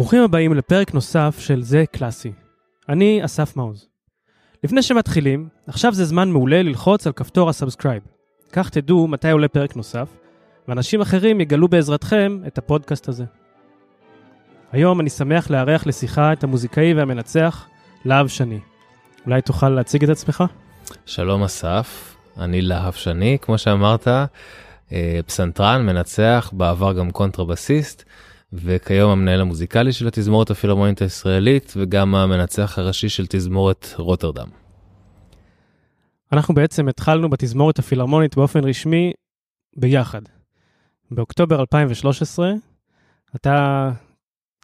ברוכים הבאים לפרק נוסף של זה קלאסי. אני אסף מעוז. לפני שמתחילים, עכשיו זה זמן מעולה ללחוץ על כפתור ה subscribe. כך תדעו מתי עולה פרק נוסף, ואנשים אחרים יגלו בעזרתכם את הפודקאסט הזה. היום אני שמח לארח לשיחה את המוזיקאי והמנצח, להב שני. אולי תוכל להציג את עצמך? שלום אסף, אני להב שני, כמו שאמרת, אה, פסנתרן, מנצח, בעבר גם קונטרבסיסט, וכיום המנהל המוזיקלי של התזמורת הפילהרמונית הישראלית, וגם המנצח הראשי של תזמורת רוטרדם. אנחנו בעצם התחלנו בתזמורת הפילהרמונית באופן רשמי ביחד. באוקטובר 2013, אתה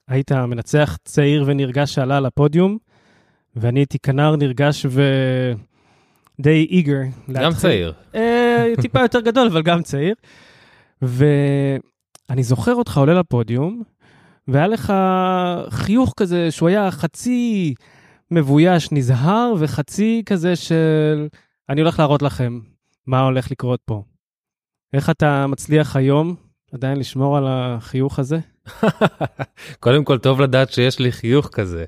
היית מנצח צעיר ונרגש שעלה לפודיום, ואני הייתי כנר נרגש ודי איגר. גם צעיר. אה, טיפה יותר גדול, אבל גם צעיר. ואני זוכר אותך עולה לפודיום, והיה לך חיוך כזה שהוא היה חצי מבויש, נזהר, וחצי כזה של אני הולך להראות לכם מה הולך לקרות פה. איך אתה מצליח היום עדיין לשמור על החיוך הזה? קודם כל טוב לדעת שיש לי חיוך כזה.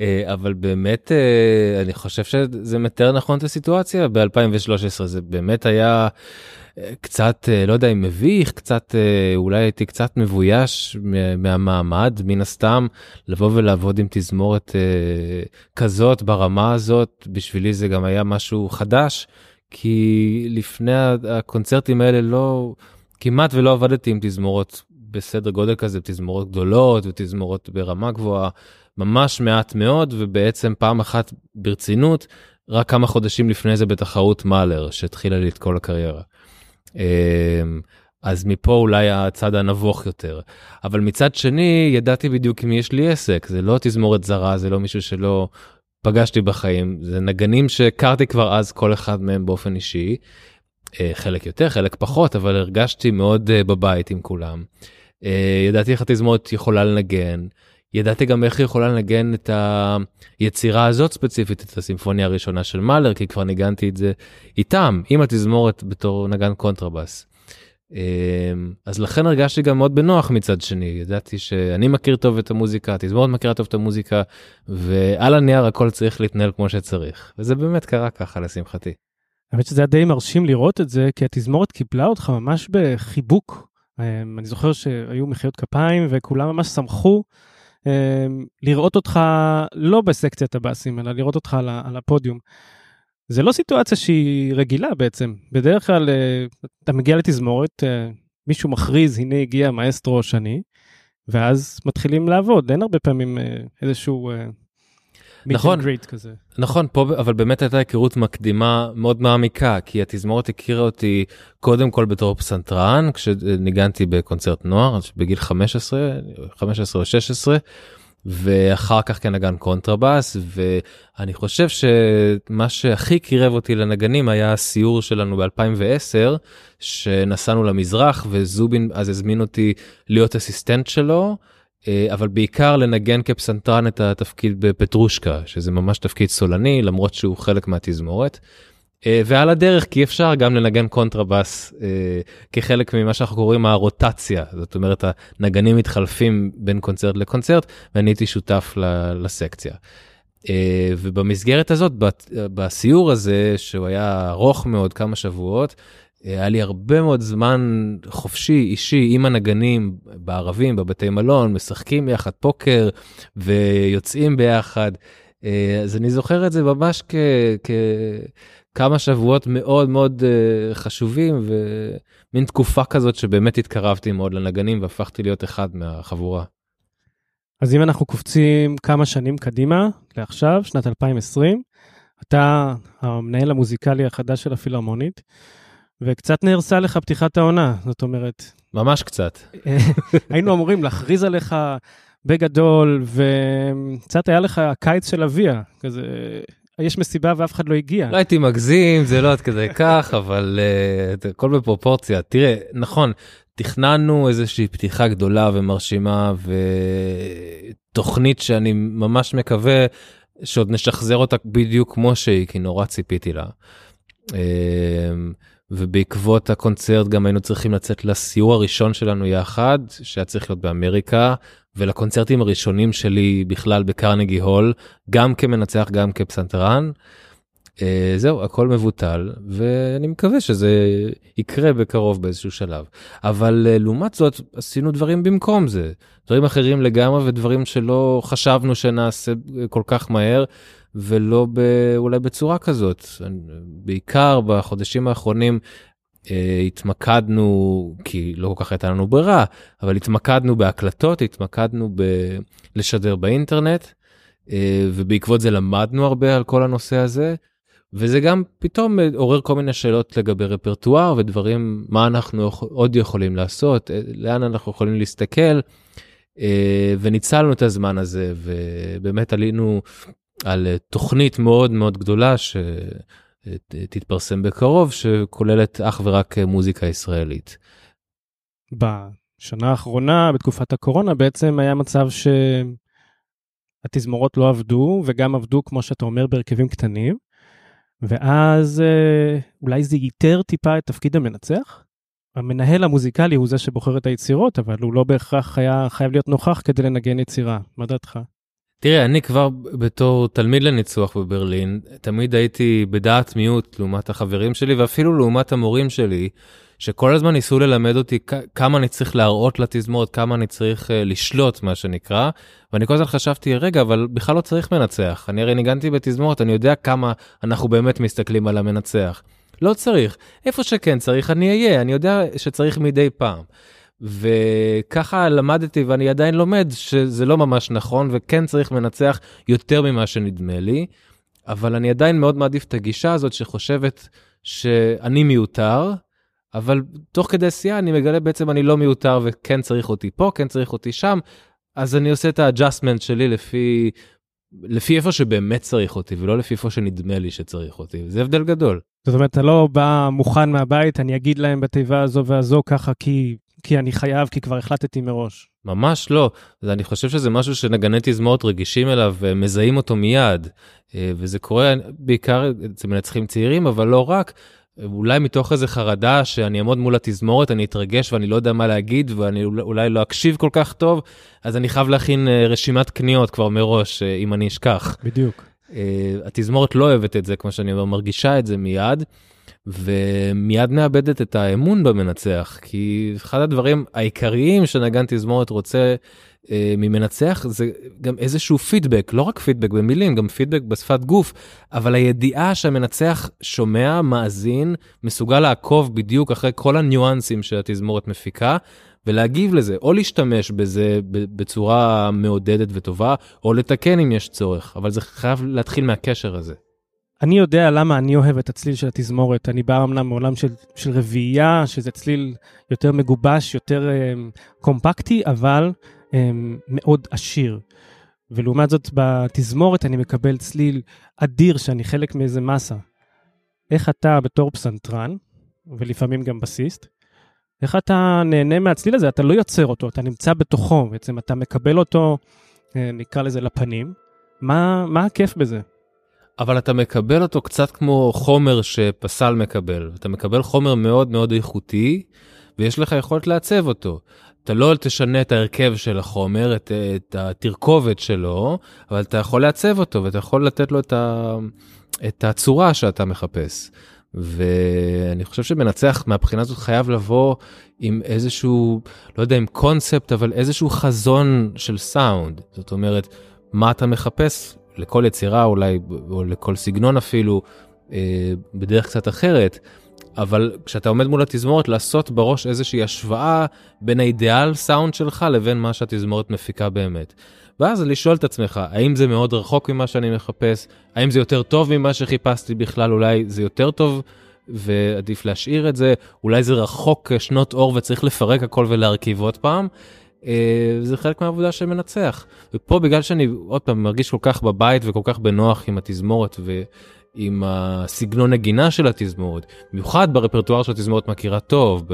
אה, אבל באמת אה, אני חושב שזה מתאר נכון את הסיטואציה. ב-2013 זה באמת היה אה, קצת לא יודע אם מביך קצת אולי הייתי קצת מבויש מהמעמד מן הסתם לבוא ולעבוד עם תזמורת כזאת ברמה הזאת בשבילי זה גם היה משהו חדש כי לפני הקונצרטים האלה לא כמעט ולא עבדתי עם תזמורות בסדר גודל כזה תזמורות גדולות ותזמורות ברמה גבוהה ממש מעט מאוד ובעצם פעם אחת ברצינות רק כמה חודשים לפני זה בתחרות מאלר שהתחילה לי את כל הקריירה. אמ, אז מפה אולי הצד הנבוך יותר אבל מצד שני ידעתי בדיוק מי יש לי עסק זה לא תזמורת זרה זה לא מישהו שלא פגשתי בחיים זה נגנים שהכרתי כבר אז כל אחד מהם באופן אישי. אה, חלק יותר חלק פחות אבל הרגשתי מאוד אה, בבית עם כולם. אה, ידעתי איך התזמורת יכולה לנגן. ידעתי גם איך היא יכולה לנגן את היצירה הזאת ספציפית, את הסימפוניה הראשונה של מאלר, כי כבר ניגנתי את זה איתם, עם התזמורת בתור נגן קונטרבאס. אה, אז לכן הרגשתי גם מאוד בנוח מצד שני, ידעתי שאני מכיר טוב את המוזיקה, התזמורת מכירה טוב את המוזיקה, ועל הנייר הכל צריך להתנהל כמו שצריך, וזה באמת קרה ככה לשמחתי. האמת שזה היה די מרשים לראות את זה, כי התזמורת קיבלה אותך ממש בחיבוק אמ, אני זוכר שהיו מחיאות כפיים וכולם ממש שמחו אמ, לראות אותך לא בסקציית הבאסים, אלא לראות אותך על הפודיום. זה לא סיטואציה שהיא רגילה בעצם. בדרך כלל אה, אתה מגיע לתזמורת, אה, מישהו מכריז, הנה הגיע מאסטרו שני, ואז מתחילים לעבוד. אין הרבה פעמים אה, איזשהו נכון, כזה. נכון, פה אבל באמת הייתה היכרות מקדימה מאוד מעמיקה, כי התזמורת הכירה אותי קודם כל בתור פסנתרן, כשניגנתי בקונצרט נוער, בגיל 15, 15 או 16, ואחר כך כנגן קונטרבאס, ואני חושב שמה שהכי קירב אותי לנגנים היה הסיור שלנו ב-2010, שנסענו למזרח, וזובין אז הזמין אותי להיות אסיסטנט שלו. אה, אבל בעיקר לנגן כפסנתרן את התפקיד בפטרושקה שזה ממש תפקיד סולני למרות שהוא חלק מהתזמורת. אה, ועל הדרך כי אפשר גם לנגן קונטרבאס אה, כחלק ממה שאנחנו קוראים הרוטציה זאת אומרת הנגנים מתחלפים בין קונצרט לקונצרט ואני הייתי שותף לסקציה. ובמסגרת הזאת בסיור הזה שהוא היה ארוך מאוד כמה שבועות היה לי הרבה מאוד זמן חופשי אישי עם הנגנים בערבים בבתי מלון משחקים יחד פוקר ויוצאים ביחד אה, אז אני זוכר את זה ממש ככמה שבועות מאוד מאוד אה, חשובים ומין תקופה כזאת שבאמת התקרבתי מאוד לנגנים והפכתי להיות אחד מהחבורה. אז אם אנחנו קופצים כמה שנים קדימה לעכשיו שנת 2020 אתה המנהל המוזיקלי החדש של הפילהרמונית. וקצת נהרסה לך פתיחת העונה, זאת אומרת... ממש קצת. היינו אמורים להכריז עליך בגדול, וקצת היה לך הקיץ של אביה, כזה, יש מסיבה ואף אחד לא הגיע. לא הייתי מגזים, זה לא עד כדי כך, אבל uh, הכל בפרופורציה. תראה, נכון, תכננו איזושהי פתיחה גדולה ומרשימה, ותוכנית שאני ממש מקווה שעוד נשחזר אותה בדיוק כמו שהיא, כי נורא ציפיתי לה. Uh, ובעקבות הקונצרט גם היינו צריכים לצאת לסיור הראשון שלנו יחד, שהיה צריך להיות באמריקה, ולקונצרטים הראשונים שלי בכלל בקרנגי הול, גם כמנצח, גם כפסנתרן. אה, זהו, הכל מבוטל, ואני מקווה שזה יקרה בקרוב באיזשהו שלב. אבל אה, לעומת זאת, עשינו דברים במקום זה. דברים אחרים לגמרי ודברים שלא חשבנו שנעשה כל כך מהר. ולא ב, אולי בצורה כזאת. בעיקר בחודשים האחרונים אה, התמקדנו, כי לא כל כך הייתה לנו ברירה, אבל התמקדנו בהקלטות, התמקדנו בלשדר באינטרנט, אה, ובעקבות זה למדנו הרבה על כל הנושא הזה. וזה גם פתאום עורר כל מיני שאלות לגבי רפרטואר ודברים, מה אנחנו עוד יכולים לעשות, אה, לאן אנחנו יכולים להסתכל. אה, וניצלנו את הזמן הזה ובאמת עלינו על אה, תוכנית מאוד מאוד גדולה שתתפרסם בקרוב, שכוללת אך ורק אה, מוזיקה ישראלית. בשנה האחרונה, בתקופת הקורונה, בעצם היה מצב שהתזמורות לא עבדו, וגם עבדו, כמו שאתה אומר, בהרכבים קטנים, ואז אה, אולי זה ייתר טיפה את תפקיד המנצח? המנהל המוזיקלי הוא זה שבוחר את היצירות, אבל הוא לא בהכרח היה חייב להיות נוכח כדי לנגן יצירה. מה דעתך? תראה, אני כבר בתור תלמיד לניצוח בברלין, תמיד הייתי בדעת מיעוט לעומת החברים שלי, ואפילו לעומת המורים שלי, שכל הזמן ניסו ללמד אותי כמה אני צריך להראות לתזמורת, כמה אני צריך uh, לשלוט, מה שנקרא, ואני כל הזמן חשבתי, רגע, אבל בכלל לא צריך מנצח. אני הרי ניגנתי בתזמורת, אני יודע כמה אנחנו באמת מסתכלים על המנצח. לא צריך. איפה שכן צריך, אני אהיה, אני יודע שצריך מדי פעם. וככה למדתי ואני עדיין לומד שזה לא ממש נכון וכן צריך מנצח יותר ממה שנדמה לי, אבל אני עדיין מאוד מעדיף את הגישה הזאת שחושבת שאני מיותר, אבל תוך כדי עשייה אני מגלה בעצם אני לא מיותר וכן צריך אותי פה, כן צריך אותי שם, אז אני עושה את האג'אסמנט שלי לפי, לפי איפה שבאמת צריך אותי ולא לפי איפה שנדמה לי שצריך אותי, זה הבדל גדול. זאת אומרת, אתה לא בא מוכן מהבית, אני אגיד להם בתיבה הזו והזו ככה כי כי אני חייב, כי כבר החלטתי מראש. ממש לא. אני חושב שזה משהו שנגני תזמורת רגישים אליו ומזהים אותו מיד. אה, וזה קורה בעיקר אצל מנצחים צעירים, אבל לא רק. אולי מתוך איזה חרדה שאני אעמוד מול התזמורת, אני אתרגש ואני לא יודע מה להגיד ואני אולי לא אקשיב כל כך טוב, אז אני חייב להכין אה, רשימת קניות כבר מראש, אה, אם אני אשכח. בדיוק. התזמורת לא אוהבת את זה, כמו שאני אומר, מרגישה את זה מיד. ומיד מאבדת את האמון במנצח, כי אחד הדברים העיקריים שנגן תזמורת רוצה אה, ממנצח זה גם איזשהו פידבק, לא רק פידבק במילים, גם פידבק בשפת גוף, אבל הידיעה שהמנצח שומע, מאזין, מסוגל לעקוב בדיוק אחרי כל הניואנסים שהתזמורת מפיקה. ולהגיב לזה, או להשתמש בזה בצורה מעודדת וטובה, או לתקן אם יש צורך, אבל זה חייב להתחיל מהקשר הזה. אני יודע למה אני אוהב את הצליל של התזמורת. אני בא אמנם מעולם של, של רביעייה, שזה צליל יותר מגובש, יותר um, קומפקטי, אבל um, מאוד עשיר. ולעומת זאת, בתזמורת אני מקבל צליל אדיר, שאני חלק מאיזה מסה. איך אתה בתור פסנתרן, ולפעמים גם בסיסט, איך אתה נהנה מהצליל הזה? אתה לא יוצר אותו, אתה נמצא בתוכו, בעצם אתה מקבל אותו, אה, נקרא לזה לפנים. מה, מה הכיף בזה? אבל אתה מקבל אותו קצת כמו חומר שפסל מקבל. אתה מקבל חומר מאוד מאוד איכותי, ויש לך יכולת לעצב אותו. אתה לא תשנה את ההרכב של החומר, את, את התרכובת שלו, אבל אתה יכול לעצב אותו, ואתה יכול לתת לו את, ה, את הצורה שאתה מחפש. ואני חושב שמנצח מהבחינה הזאת חייב לבוא עם איזשהו, לא יודע אם קונספט, אבל איזשהו חזון של סאונד. זאת אומרת, מה אתה מחפש לכל יצירה אולי, או לכל סגנון אפילו, אה, בדרך קצת אחרת, אבל כשאתה עומד מול התזמורת, לעשות בראש איזושהי השוואה בין האידיאל סאונד שלך לבין מה שהתזמורת מפיקה באמת. ואז לשאול את עצמך, האם זה מאוד רחוק ממה שאני מחפש? האם זה יותר טוב ממה שחיפשתי בכלל? אולי זה יותר טוב ועדיף להשאיר את זה? אולי זה רחוק שנות אור וצריך לפרק הכל ולהרכיב עוד פעם? אה, זה חלק מהעבודה של מנצח. ופה בגלל שאני עוד פעם מרגיש כל כך בבית וכל כך בנוח עם התזמורת ועם הסגנון נגינה של התזמורת, במיוחד ברפרטואר של התזמורת מכירה טוב,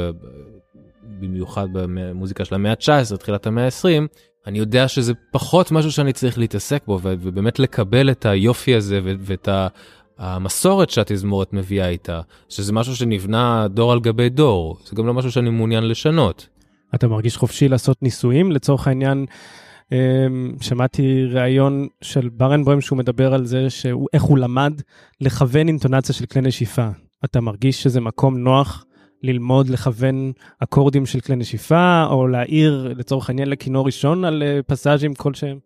במיוחד במוזיקה של המאה ה-19, תחילת המאה ה-20, אני יודע שזה פחות משהו שאני צריך להתעסק בו ובאמת לקבל את היופי הזה ואת המסורת שהתזמורת מביאה איתה, שזה משהו שנבנה דור על גבי דור, זה גם לא משהו שאני מעוניין לשנות. אתה מרגיש חופשי לעשות ניסויים? לצורך העניין, אמ, שמעתי ראיון של ברנבוים שהוא מדבר על זה, שהוא, איך הוא למד לכוון אינטונציה של כלי נשיפה. אתה מרגיש שזה מקום נוח ללמוד לכוון אקורדים של כלי נשיפה, או להעיר לצורך העניין לכינור ראשון על אה, פסאז'ים כלשהם?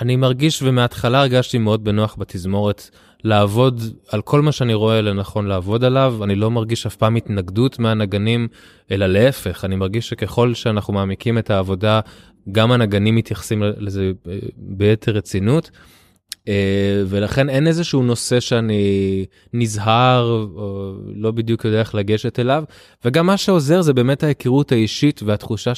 אני מרגיש ומההתחלה הרגשתי מאוד בנוח בתזמורת לעבוד על כל מה שאני רואה לנכון לעבוד עליו. אני לא מרגיש אף פעם התנגדות מהנגנים, אלא להפך, אני מרגיש שככל שאנחנו מעמיקים את העבודה, גם הנגנים מתייחסים לזה אה, ביתר רצינות. אה, ולכן אין איזשהו נושא שאני נזהר או לא בדיוק יודע איך לגשת אליו וגם מה שעוזר זה באמת ההיכרות האישית והתחושה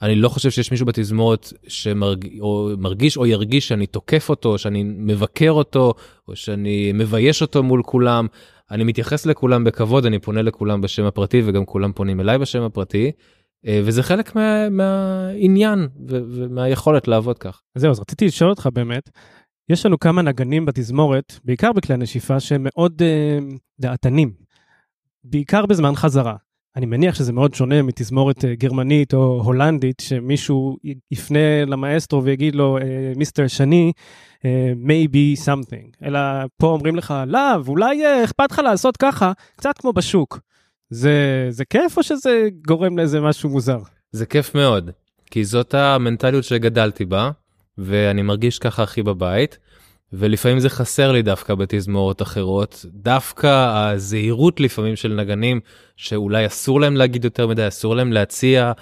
שאני לא חושב שיש מישהו בתזמורת שמרגיש או, או ירגיש שאני תוקף אותו שאני מבקר אותו או שאני מבייש אותו מול כולם. אני מתייחס לכולם בכבוד אני פונה לכולם בשם הפרטי וגם כולם פונים אליי בשם הפרטי. אה, וזה חלק מה, מהעניין ומהיכולת לעבוד כך. זהו אז רציתי לשאול אותך באמת יש לנו כמה נגנים בתזמורת, בעיקר בכלי הנשיפה, שהם מאוד uh, דעתנים, בעיקר בזמן חזרה. אני מניח שזה מאוד שונה מתזמורת uh, גרמנית או הולנדית, שמישהו יפנה למאסטרו ויגיד לו, מיסטר uh, שני, uh, maybe something. אלא פה אומרים לך, לאו, אולי uh, אכפת לך לעשות ככה, קצת כמו בשוק. זה, זה כיף או שזה גורם לאיזה משהו מוזר? זה כיף מאוד, כי זאת המנטליות שגדלתי בה. ואני מרגיש ככה הכי בבית. ולפעמים זה חסר לי דווקא בתזמורות אחרות, דווקא הזהירות לפעמים של נגנים שאולי אסור להם להגיד יותר מדי, אסור להם להציע,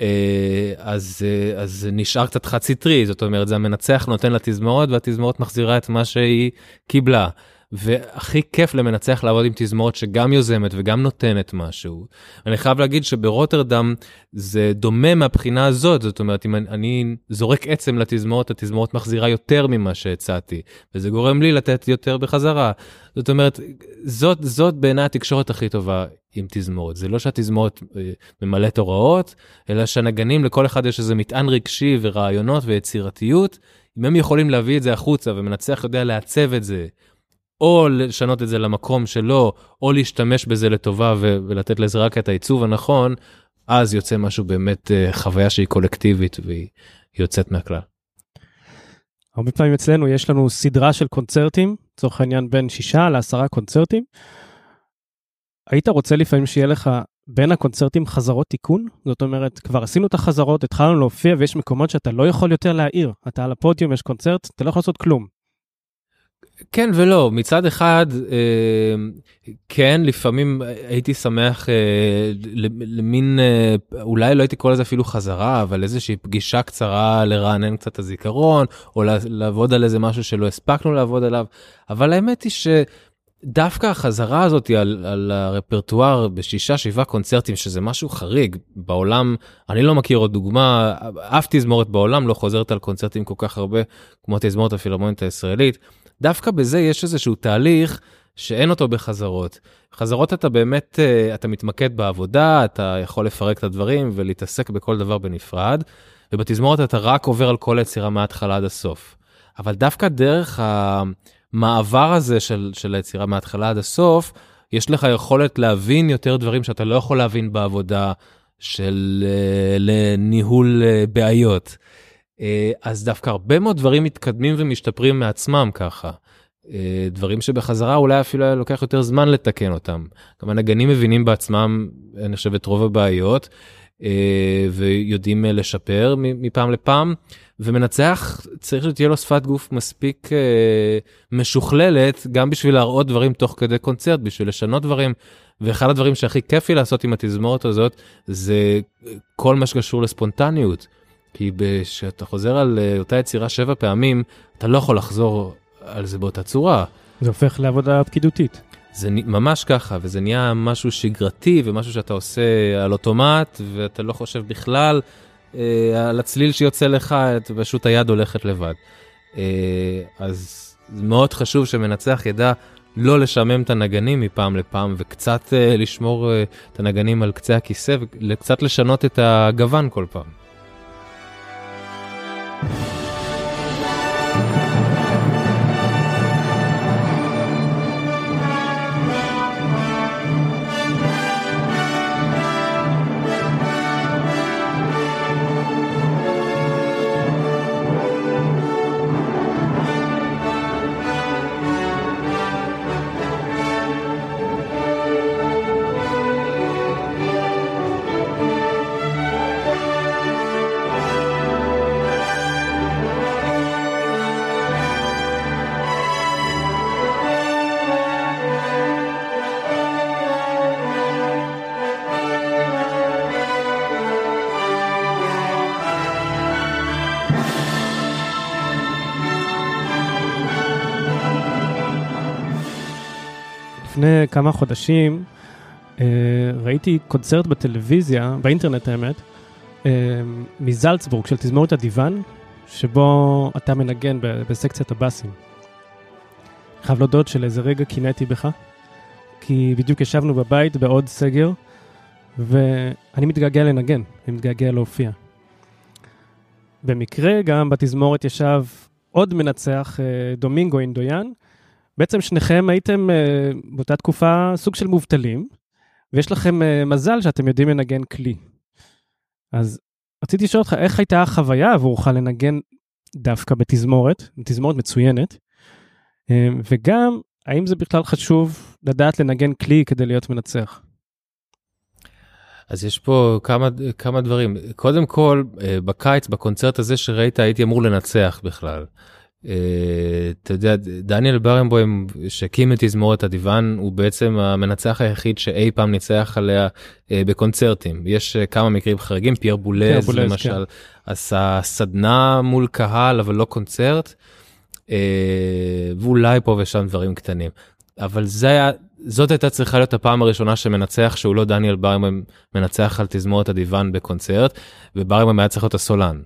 אה, אז, אה, אז נשאר קצת חד סטרי, זאת אומרת זה המנצח נותן לתזמורת והתזמורת מחזירה את מה שהיא קיבלה. והכי כיף למנצח לעבוד עם תזמורת שגם יוזמת וגם נותנת משהו. אני חייב להגיד שברוטרדם זה דומה מהבחינה הזאת, זאת אומרת, אם אני, אני זורק עצם לתזמורת, התזמורת מחזירה יותר ממה שהצעתי, וזה גורם לי לתת יותר בחזרה. זאת אומרת, זאת, זאת בעיניי התקשורת הכי טובה עם תזמורת. זה לא שהתזמורת אה, ממלאת הוראות, אלא שהנגנים, לכל אחד יש איזה מטען רגשי ורעיונות ויצירתיות. אם הם יכולים להביא את זה החוצה ומנצח יודע לעצב את זה, או לשנות את זה למקום שלו, או להשתמש בזה לטובה ו- ולתת לזה רק את העיצוב הנכון, אז יוצא משהו באמת uh, חוויה שהיא קולקטיבית והיא יוצאת מהכלל. הרבה פעמים אצלנו יש לנו סדרה של קונצרטים, לצורך העניין בין שישה לעשרה קונצרטים. היית רוצה לפעמים שיהיה לך בין הקונצרטים חזרות תיקון? זאת אומרת, כבר עשינו את החזרות, התחלנו להופיע ויש מקומות שאתה לא יכול יותר להעיר. אתה על הפודיום, יש קונצרט, אתה לא יכול לעשות כלום. כן ולא מצד אחד אה, כן לפעמים הייתי שמח אה, למין אה, אולי לא הייתי קורא לזה אפילו חזרה אבל איזושהי פגישה קצרה לרענן קצת את הזיכרון או לעבוד על איזה משהו שלא הספקנו לעבוד עליו אבל האמת היא ש... דווקא החזרה הזאת על, על הרפרטואר בשישה שבעה קונצרטים שזה משהו חריג בעולם אני לא מכיר עוד דוגמה אף תזמורת בעולם לא חוזרת על קונצרטים כל כך הרבה כמו תזמורת הפילהרמונית הישראלית דווקא בזה יש איזשהו תהליך שאין אותו בחזרות. חזרות אתה באמת, אה, אתה מתמקד בעבודה, אתה יכול לפרק את הדברים ולהתעסק בכל דבר בנפרד, ובתזמורת אתה רק עובר על כל היצירה מההתחלה עד הסוף. אבל דווקא דרך המעבר הזה של, של היצירה מההתחלה עד הסוף, יש לך יכולת להבין יותר דברים שאתה לא יכול להבין בעבודה של אה, לניהול אה, בעיות. אה, אז דווקא הרבה מאוד דברים מתקדמים ומשתפרים מעצמם ככה. אה, דברים שבחזרה אולי אפילו היה לוקח יותר זמן לתקן אותם. גם הנגנים מבינים בעצמם, אני חושב, את רוב הבעיות, אה, ויודעים לשפר מפעם לפעם, ומנצח צריך שתהיה לו שפת גוף מספיק משוכללת, גם בשביל להראות דברים תוך כדי קונצרט, בשביל לשנות דברים. ואחד הדברים שהכי כיף לי לעשות עם התזמורת הזאת, זה כל מה שקשור לספונטניות. כי כשאתה חוזר על אה, אותה יצירה שבע פעמים, אתה לא יכול לחזור על זה באותה צורה. זה הופך לעבודה פקידותית. זה ממש ככה, וזה נהיה משהו שגרתי ומשהו שאתה עושה על אוטומט, ואתה לא חושב בכלל אה, על הצליל שיוצא לך, פשוט היד הולכת לבד. אה, אז מאוד חשוב שמנצח ידע לא לשעמם את הנגנים מפעם לפעם, וקצת אה, לשמור אה, את הנגנים על קצה הכיסא, וקצת לשנות את הגוון כל פעם. Bye. לפני כמה חודשים אה, ראיתי קונצרט בטלוויזיה, באינטרנט האמת, אה, מזלצבורג של תזמורת הדיוון, שבו אתה מנגן בסקציית הבאסים. חייב להודות שלאיזה רגע קינאתי בך, כי בדיוק ישבנו בבית בעוד סגר, ואני מתגעגע לנגן, אני מתגעגע להופיע. במקרה גם בתזמורת ישב עוד מנצח, אה, דומינגו אינדויאן. בעצם שניכם הייתם אה, באותה תקופה סוג של מובטלים, ויש לכם אה, מזל שאתם יודעים לנגן כלי. אז רציתי לשאול אותך, איך הייתה החוויה עבורך לנגן דווקא בתזמורת, תזמורת מצוינת, וגם, האם זה בכלל חשוב לדעת לנגן כלי כדי להיות מנצח? אז יש פה כמה כמה דברים קודם כל בקיץ בקונצרט הזה שראית הייתי אמור לנצח בכלל. אה, אתה יודע דניאל ברנבוים שהקים את תזמורת הדיוון הוא בעצם המנצח היחיד שאי פעם ניצח עליה אה, בקונצרטים יש כמה מקרים חריגים פייר בולז, למשל כן. עשה סדנה מול קהל אבל לא קונצרט ואולי פה ושם דברים קטנים אבל זה היה זאת הייתה צריכה להיות הפעם הראשונה שמנצח שהוא לא דניאל ברמן מנצח על תזמורת הדיוון בקונצרט וברמן היה צריך להיות הסולן.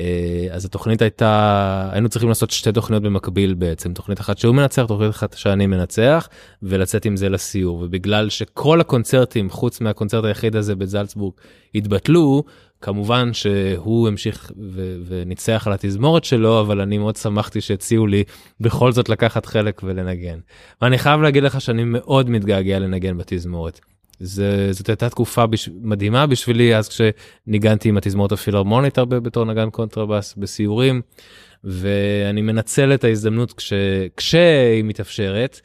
אה, אז התוכנית הייתה היינו צריכים לעשות שתי תוכניות במקביל בעצם תוכנית אחת שהוא מנצח תוכנית אחת שאני מנצח ולצאת עם זה לסיור ובגלל שכל הקונצרטים חוץ מהקונצרט היחיד הזה בזלצבורג התבטלו כמובן שהוא המשיך ו- וניצח על התזמורת שלו אבל אני מאוד שמחתי שהציעו לי בכל זאת לקחת חלק ולנגן. ואני חייב להגיד לך שאני מאוד מתגעגע לנגן בתזמורת. זה, זאת הייתה תקופה בש... מדהימה בשבילי אז כשניגנתי עם התזמורת הפילהרמונית הרבה בתור נגן קונטרבאס בסיורים ואני מנצל את ההזדמנות כש... כשהיא מתאפשרת.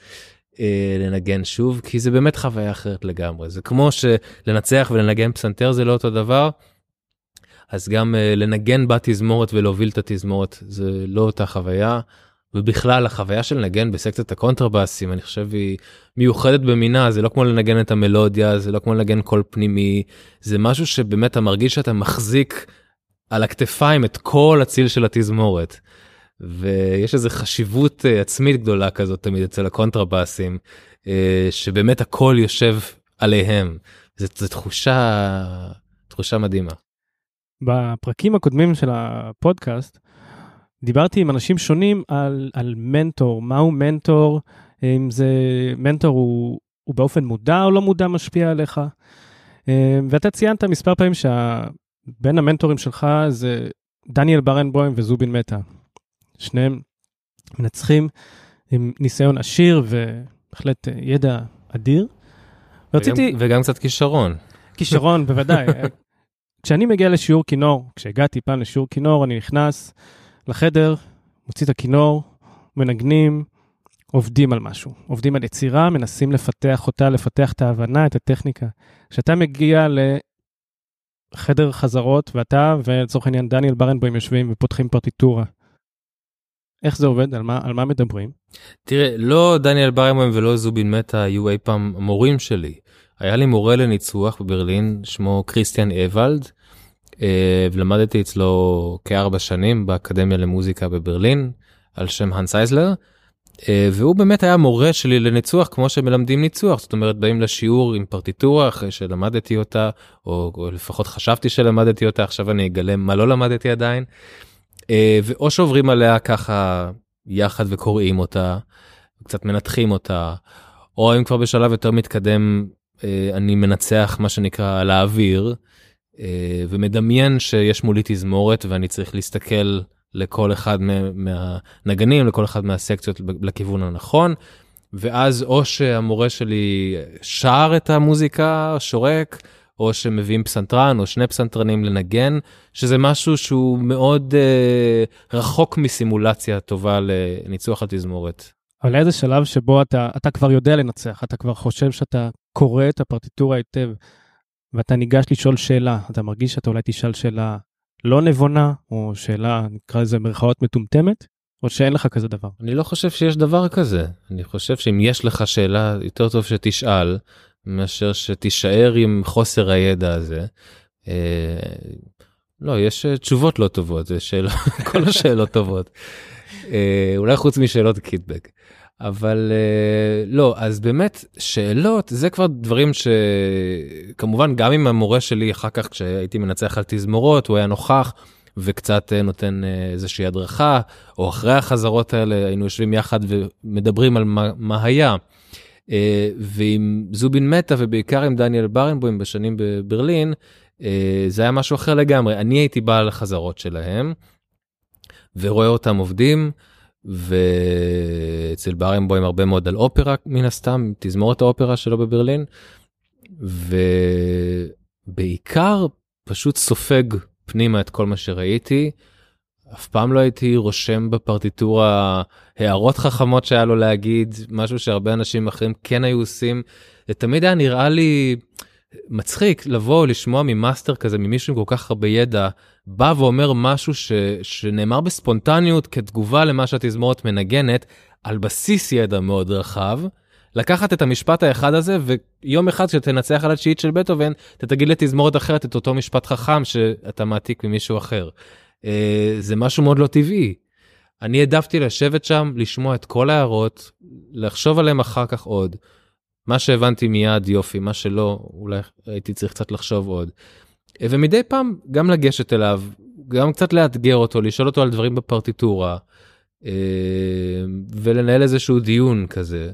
אה, לנגן שוב כי זה באמת חוויה אחרת לגמרי זה כמו שלנצח ולנגן פסנתר זה לא אותו דבר אז גם uh, לנגן בתזמורת ולהוביל את התזמורת זה לא אותה חוויה. ובכלל החוויה של לנגן בסקציית הקונטרבאסים אני חושב היא מיוחדת במינה זה לא כמו לנגן את המלודיה זה לא כמו לנגן קול פנימי זה משהו שבאמת אתה מרגיש שאתה מחזיק על הכתפיים את כל הצליל של התזמורת. ויש איזה חשיבות uh, עצמית גדולה כזאת תמיד אצל הקונטרבאסים uh, שבאמת הכל יושב עליהם זו תחושה תחושה מדהימה. בפרקים הקודמים של הפודקאסט דיברתי עם אנשים שונים על, על מנטור, מהו מנטור, אם זה מנטור הוא, הוא באופן מודע או לא מודע משפיע עליך. אה, ואתה ציינת מספר פעמים שבין המנטורים שלך זה דניאל ברנבוים וזובין מטה. שניהם מנצחים עם ניסיון עשיר ובהחלט ידע אדיר. ורציתי... וגם, וגם קצת כישרון. כישרון, בוודאי. כשאני מגיע לשיעור כינור, כשהגעתי פעם לשיעור כינור, אני נכנס לחדר, מוציא את הכינור, מנגנים, עובדים על משהו. עובדים על יצירה, מנסים לפתח אותה, לפתח את ההבנה, את הטכניקה. כשאתה מגיע לחדר חזרות, ואתה ולצורך העניין דניאל ברנבוים יושבים ופותחים פרטיטורה. איך זה עובד? על מה, על מה מדברים? תראה, לא דניאל ברנבוים ולא זובין מטה היו אי פעם מורים שלי. היה לי מורה לניצוח בברלין שמו כריסטיאן אבלד ולמדתי אצלו כארבע שנים באקדמיה למוזיקה בברלין על שם הנס אייזלר. אה, והוא באמת היה מורה שלי לניצוח כמו שמלמדים ניצוח זאת אומרת באים לשיעור עם פרטיטורה אחרי שלמדתי אותה או, או לפחות חשבתי שלמדתי אותה עכשיו אני אגלם מה לא למדתי עדיין. אה, ואו שעוברים עליה ככה יחד וקוראים אותה קצת מנתחים אותה או אם כבר בשלב יותר מתקדם אה, אני מנצח מה שנקרא על האוויר אה, ומדמיין שיש מולי תזמורת ואני צריך להסתכל לכל אחד מהנגנים לכל אחד מהסקציות לכיוון הנכון ואז או שהמורה שלי שר את המוזיקה שורק או שמביאים פסנתרן או שני פסנתרנים לנגן שזה משהו שהוא מאוד אה, רחוק מסימולציה טובה לניצוח התזמורת. אבל איזה שלב שבו אתה, אתה כבר יודע לנצח, אתה כבר חושב שאתה קורא את הפרטיטורה היטב, ואתה ניגש לשאול שאלה, אתה מרגיש שאתה אולי תשאל שאלה לא נבונה, או שאלה, נקרא לזה מרכאות מטומטמת, או שאין לך כזה דבר? אני לא חושב שיש דבר כזה. אני חושב שאם יש לך שאלה, יותר טוב שתשאל, מאשר שתישאר עם חוסר הידע הזה. אה, לא, יש אה, תשובות לא טובות, זה שאלה, כל השאלות טובות. אה, אולי חוץ משאלות קיטבק. אבל uh, לא, אז באמת שאלות זה כבר דברים שכמובן גם עם המורה שלי אחר כך כשהייתי מנצח על תזמורות הוא היה נוכח וקצת uh, נותן uh, איזושהי הדרכה, או אחרי החזרות האלה היינו יושבים יחד ומדברים על מה, מה היה. ועם זובין מטה ובעיקר עם דניאל ברנבוים בשנים בברלין, זה היה משהו אחר לגמרי. אני הייתי בעל החזרות שלהם, ורואה אותם עובדים. ואצל ברנבוים הרבה מאוד על אופרה מן הסתם, תזמורת האופרה שלו בברלין, ובעיקר פשוט סופג פנימה את כל מה שראיתי. אף פעם לא הייתי רושם בפרטיטורה הערות חכמות שהיה לו להגיד, משהו שהרבה אנשים אחרים כן היו עושים. זה תמיד היה נראה לי מצחיק לבוא לשמוע ממאסטר כזה, ממישהו עם כל כך הרבה ידע, בא ואומר משהו ש, שנאמר בספונטניות כתגובה למה שהתזמורת מנגנת, על בסיס ידע מאוד רחב. לקחת את המשפט האחד הזה ויום אחד שתנצח על התשיעית של בטהובן אתה תגיד לתזמורת אחרת את אותו משפט חכם שאתה מעתיק ממישהו אחר. אה, זה משהו מאוד לא טבעי. אני העדפתי לשבת שם לשמוע את כל ההערות לחשוב עליהם אחר כך עוד. מה שהבנתי מיד יופי מה שלא אולי הייתי צריך קצת לחשוב עוד. ומדי פעם גם לגשת אליו גם קצת לאתגר אותו לשאול אותו על דברים בפרטיטורה אה, ולנהל איזשהו דיון כזה.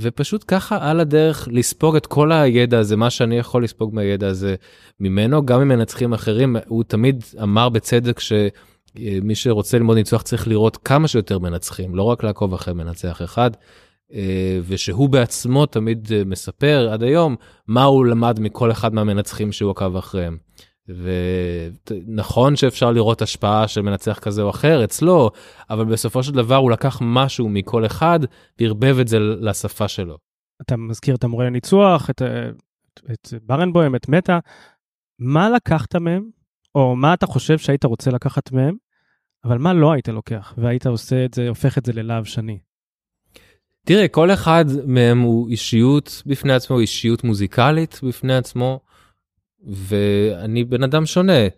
ופשוט ככה על הדרך לספוג את כל הידע הזה מה שאני יכול לספוג מהידע הזה ממנו גם ממנצחים אחרים הוא תמיד אמר בצדק שמי שרוצה ללמוד ניצוח צריך לראות כמה שיותר מנצחים לא רק לעקוב אחרי מנצח אחד. אה, ושהוא בעצמו תמיד אה, מספר עד היום מה הוא למד מכל אחד מהמנצחים שהוא עקב אחריהם. ונכון שאפשר לראות השפעה של מנצח כזה או אחר אצלו, אבל בסופו של דבר הוא לקח משהו מכל אחד וערבב את זה לשפה שלו. אתה מזכיר את המורה לניצוח, את, את, את ברנבוים, את מטה, מה לקחת מהם, או מה אתה חושב שהיית רוצה לקחת מהם, אבל מה לא היית לוקח, והיית עושה את זה, הופך את זה ללאו שני? תראה, כל אחד מהם הוא אישיות בפני עצמו, אישיות מוזיקלית בפני עצמו. ואני בן אדם שונה.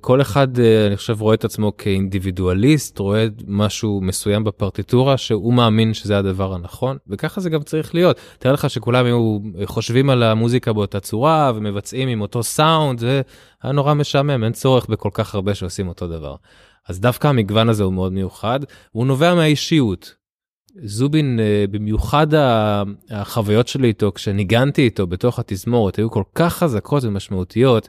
כל אחד אה, אני חושב רואה את עצמו כאינדיבידואליסט רואה משהו מסוים בפרטיטורה שהוא מאמין שזה הדבר הנכון וככה זה גם צריך להיות. תאר לך שכולם היו חושבים על המוזיקה באותה צורה ומבצעים עם אותו סאונד זה היה נורא משעמם אין צורך בכל כך הרבה שעושים אותו דבר. אז דווקא המגוון הזה הוא מאוד מיוחד הוא נובע מהאישיות זובין אה, במיוחד החוויות שלי איתו כשניגנתי איתו בתוך התזמורת היו כל כך חזקות ומשמעותיות.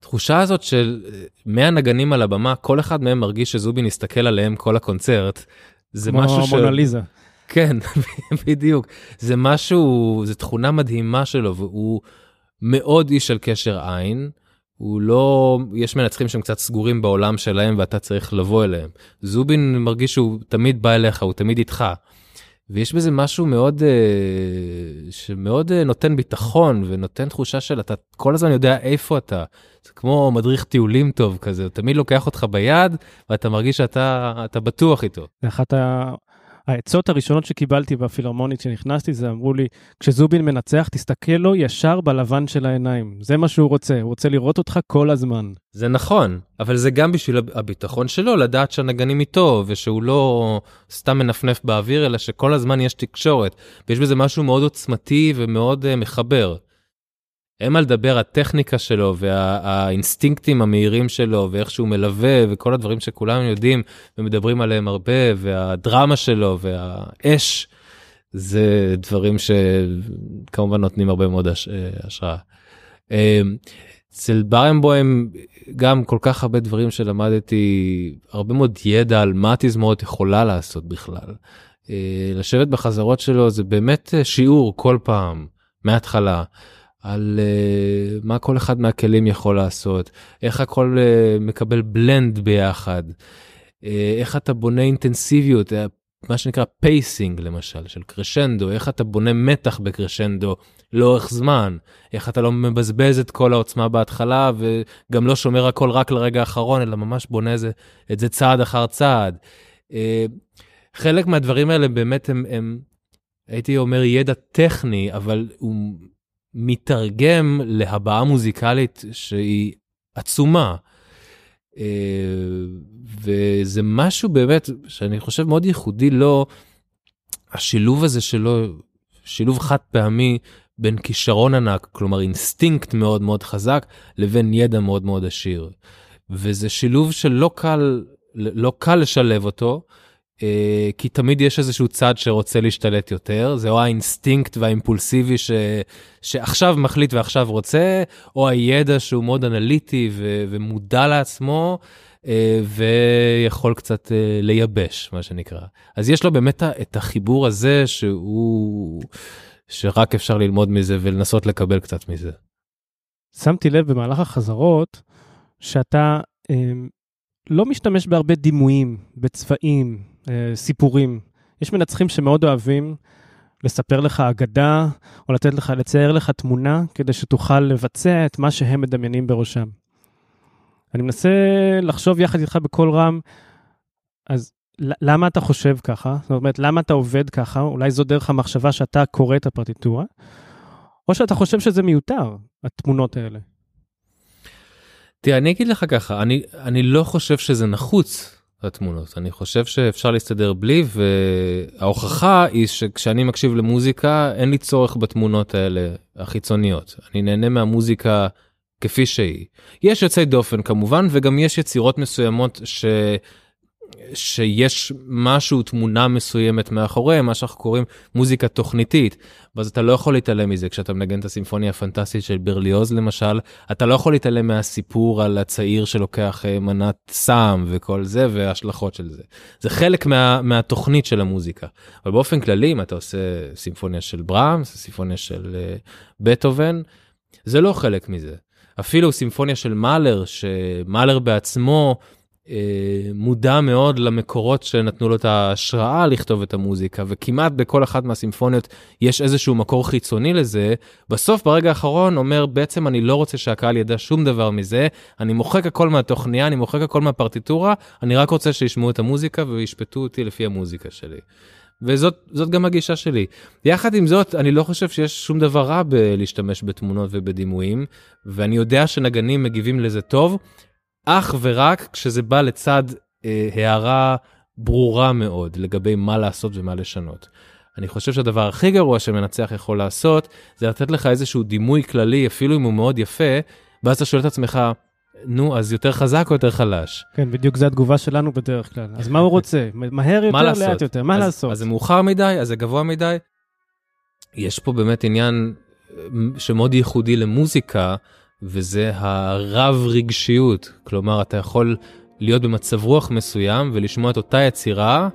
תחושה הזאת של 100 אה, נגנים על הבמה כל אחד מהם מרגיש שזובין הסתכל עליהם כל הקונצרט. זה משהו ש... כמו מונליזה. כן בדיוק זה משהו זה תכונה מדהימה שלו והוא מאוד איש של קשר עין. הוא לא, יש מנצחים שהם קצת סגורים בעולם שלהם ואתה צריך לבוא אליהם. זובין מרגיש שהוא תמיד בא אליך, הוא תמיד איתך. ויש בזה משהו מאוד, אה, שמאוד אה, נותן ביטחון ונותן תחושה של אתה כל הזמן יודע איפה אתה. זה כמו מדריך טיולים טוב כזה, הוא תמיד לוקח אותך ביד ואתה מרגיש שאתה בטוח איתו. אחת העצות הראשונות שקיבלתי בפילהרמונית כשנכנסתי זה אמרו לי כשזובין מנצח תסתכל לו ישר בלבן של העיניים זה מה שהוא רוצה הוא רוצה לראות אותך כל הזמן. זה נכון אבל זה גם בשביל הביטחון שלו לדעת שהנגנים איתו ושהוא לא סתם מנפנף באוויר אלא שכל הזמן יש תקשורת ויש בזה משהו מאוד עוצמתי ומאוד uh, מחבר. אין מה לדבר הטכניקה שלו והאינסטינקטים המהירים שלו ואיך שהוא מלווה וכל הדברים שכולם יודעים ומדברים עליהם הרבה והדרמה שלו והאש זה דברים שכמובן נותנים הרבה מאוד הש... השראה. אמ, אצל ברנבוים גם כל כך הרבה דברים שלמדתי הרבה מאוד ידע על מה תזמורת יכולה לעשות בכלל. אה, לשבת בחזרות שלו זה באמת שיעור כל פעם מההתחלה. על uh, מה כל אחד מהכלים יכול לעשות, איך הכל uh, מקבל blend ביחד, uh, איך אתה בונה אינטנסיביות, מה שנקרא pacing למשל, של קרשנדו, איך אתה בונה מתח בקרשנדו לאורך זמן, איך אתה לא מבזבז את כל העוצמה בהתחלה וגם לא שומר הכל רק לרגע האחרון, אלא ממש בונה זה, את זה צעד אחר צעד. Uh, חלק מהדברים האלה באמת הם, הם, הייתי אומר, ידע טכני, אבל הוא מתרגם להבעה מוזיקלית שהיא עצומה. אה, וזה משהו באמת שאני חושב מאוד ייחודי לו, השילוב הזה שלו, שילוב חד פעמי בין כישרון ענק, כלומר אינסטינקט מאוד מאוד חזק, לבין ידע מאוד מאוד עשיר. וזה שילוב שלא קל, לא קל לשלב אותו, כי תמיד יש איזשהו צד שרוצה להשתלט יותר, זה או האינסטינקט והאימפולסיבי ש, שעכשיו מחליט ועכשיו רוצה, או הידע שהוא מאוד אנליטי ו, ומודע לעצמו, אה, ויכול קצת אה, לייבש, מה שנקרא. אז יש לו באמת את החיבור הזה שהוא, שרק אפשר ללמוד מזה ולנסות לקבל קצת מזה. שמתי לב במהלך החזרות שאתה אה, לא משתמש בהרבה דימויים, בצבעים, אה, סיפורים. יש מנצחים שמאוד אוהבים לספר לך אגדה, או לתת לך, לצייר לך תמונה, כדי שתוכל לבצע את מה שהם מדמיינים בראשם. אני מנסה לחשוב יחד איתך בקול רם, אז למה אתה חושב ככה? זאת אומרת, למה אתה עובד ככה? אולי זו דרך המחשבה שאתה קורא את הפרטיטורה, או שאתה חושב שזה מיותר, התמונות האלה. תראה, אני אגיד לך ככה, אני, אני לא חושב שזה נחוץ, התמונות. אני חושב שאפשר להסתדר בלי, וההוכחה היא שכשאני מקשיב למוזיקה, אין לי צורך בתמונות האלה החיצוניות. אני נהנה מהמוזיקה כפי שהיא. יש יוצאי דופן כמובן, וגם יש יצירות מסוימות ש... שיש משהו, תמונה מסוימת מאחורי מה שאנחנו קוראים מוזיקה תוכניתית, ואז אתה לא יכול להתעלם מזה. כשאתה מנגן את הסימפוניה הפנטסטית של ברליוז למשל, אתה לא יכול להתעלם מהסיפור על הצעיר שלוקח אה, מנת סם וכל זה, וההשלכות של זה. זה חלק מה, מהתוכנית של המוזיקה. אבל באופן כללי, אם אתה עושה סימפוניה של בראמס, סימפוניה של uh, בטהובן, זה לא חלק מזה. אפילו סימפוניה של מאלר, שמאלר בעצמו, אה, מודע מאוד למקורות שנתנו לו את ההשראה לכתוב את המוזיקה, וכמעט בכל אחת מהסימפוניות יש איזשהו מקור חיצוני לזה, בסוף ברגע האחרון אומר בעצם אני לא רוצה שהקהל ידע שום דבר מזה, אני מוחק הכל מהתוכניה, אני מוחק הכל מהפרטיטורה, אני רק רוצה שישמעו את המוזיקה וישפטו אותי לפי המוזיקה שלי. וזאת גם הגישה שלי. יחד עם זאת, אני לא חושב שיש שום דבר רע בלהשתמש בתמונות ובדימויים, ואני יודע שנגנים מגיבים לזה טוב, אך ורק כשזה בא לצד אה, הערה ברורה מאוד לגבי מה לעשות ומה לשנות. אני חושב שהדבר הכי גרוע שמנצח יכול לעשות, זה לתת לך איזשהו דימוי כללי, אפילו אם הוא מאוד יפה, ואז אתה שואל את עצמך, נו, אז יותר חזק או יותר חלש? כן, בדיוק זו התגובה שלנו בדרך כלל. אז מה הוא רוצה? מהר יותר, לאט יותר, מה אז, לעשות? אז זה מאוחר מדי, אז זה גבוה מדי. יש פה באמת עניין אה, שמאוד ייחודי למוזיקה, וזה הרב רגשיות. כלומר, אתה יכול להיות במצב רוח מסוים ולשמוע את אותה יצירה,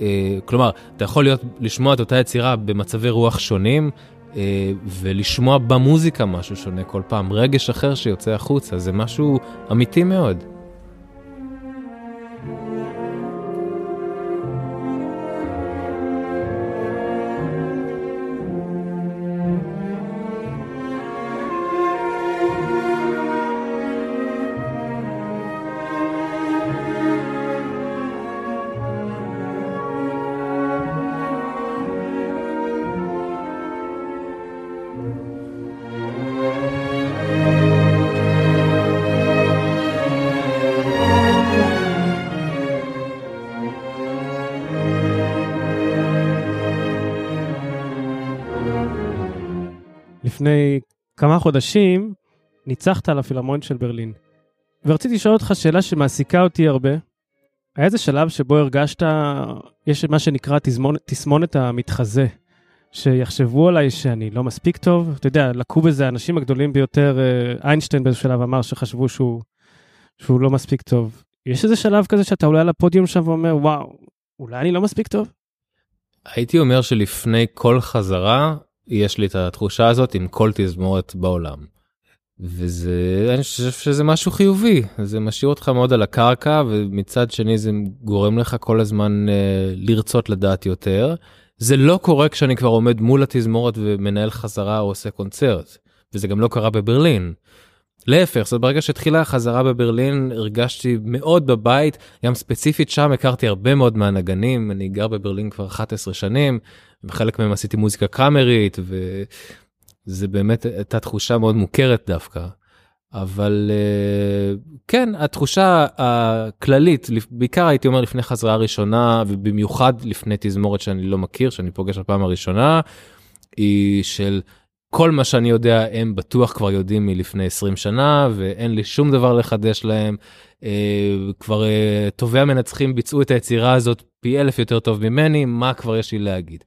אה, כלומר, אתה יכול להיות, לשמוע את אותה יצירה במצבי רוח שונים, אה, ולשמוע במוזיקה משהו שונה כל פעם, רגש אחר שיוצא החוצה, זה משהו אמיתי מאוד. חודשים ניצחת על הפילהרמונית של ברלין. ורציתי לשאול אותך שאלה שמעסיקה אותי הרבה. היה איזה שלב שבו הרגשת, יש מה שנקרא תסמונת, תסמונת המתחזה, שיחשבו עליי שאני לא מספיק טוב. אתה יודע, לקחו בזה האנשים הגדולים ביותר, אה, איינשטיין באיזה שלב אמר שחשבו שהוא, שהוא לא מספיק טוב. יש איזה שלב כזה שאתה עולה על הפודיום שם ואומר, וואו, אולי אני לא מספיק טוב? הייתי אומר שלפני כל חזרה יש לי את התחושה הזאת עם כל תזמורת בעולם. וזה, אני חושב שזה משהו חיובי, זה משאיר אותך מאוד על הקרקע, ומצד שני זה גורם לך כל הזמן אה, לרצות לדעת יותר. זה לא קורה כשאני כבר עומד מול התזמורת ומנהל חזרה או עושה קונצרט, וזה גם לא קרה בברלין. להפך, זאת ברגע שהתחילה החזרה בברלין הרגשתי מאוד בבית, גם ספציפית שם הכרתי הרבה מאוד מהנגנים, אני גר בברלין כבר 11 שנים, וחלק מהם עשיתי מוזיקה קאמרית, וזה באמת הייתה תחושה מאוד מוכרת דווקא. אבל כן, התחושה הכללית, בעיקר הייתי אומר לפני חזרה ראשונה, ובמיוחד לפני תזמורת שאני לא מכיר, שאני פוגש בפעם הראשונה, היא של כל מה שאני יודע הם בטוח כבר יודעים מלפני 20 שנה ואין לי שום דבר לחדש להם. אה, כבר אה, טובי המנצחים ביצעו את היצירה הזאת פי אלף יותר טוב ממני, מה כבר יש לי להגיד.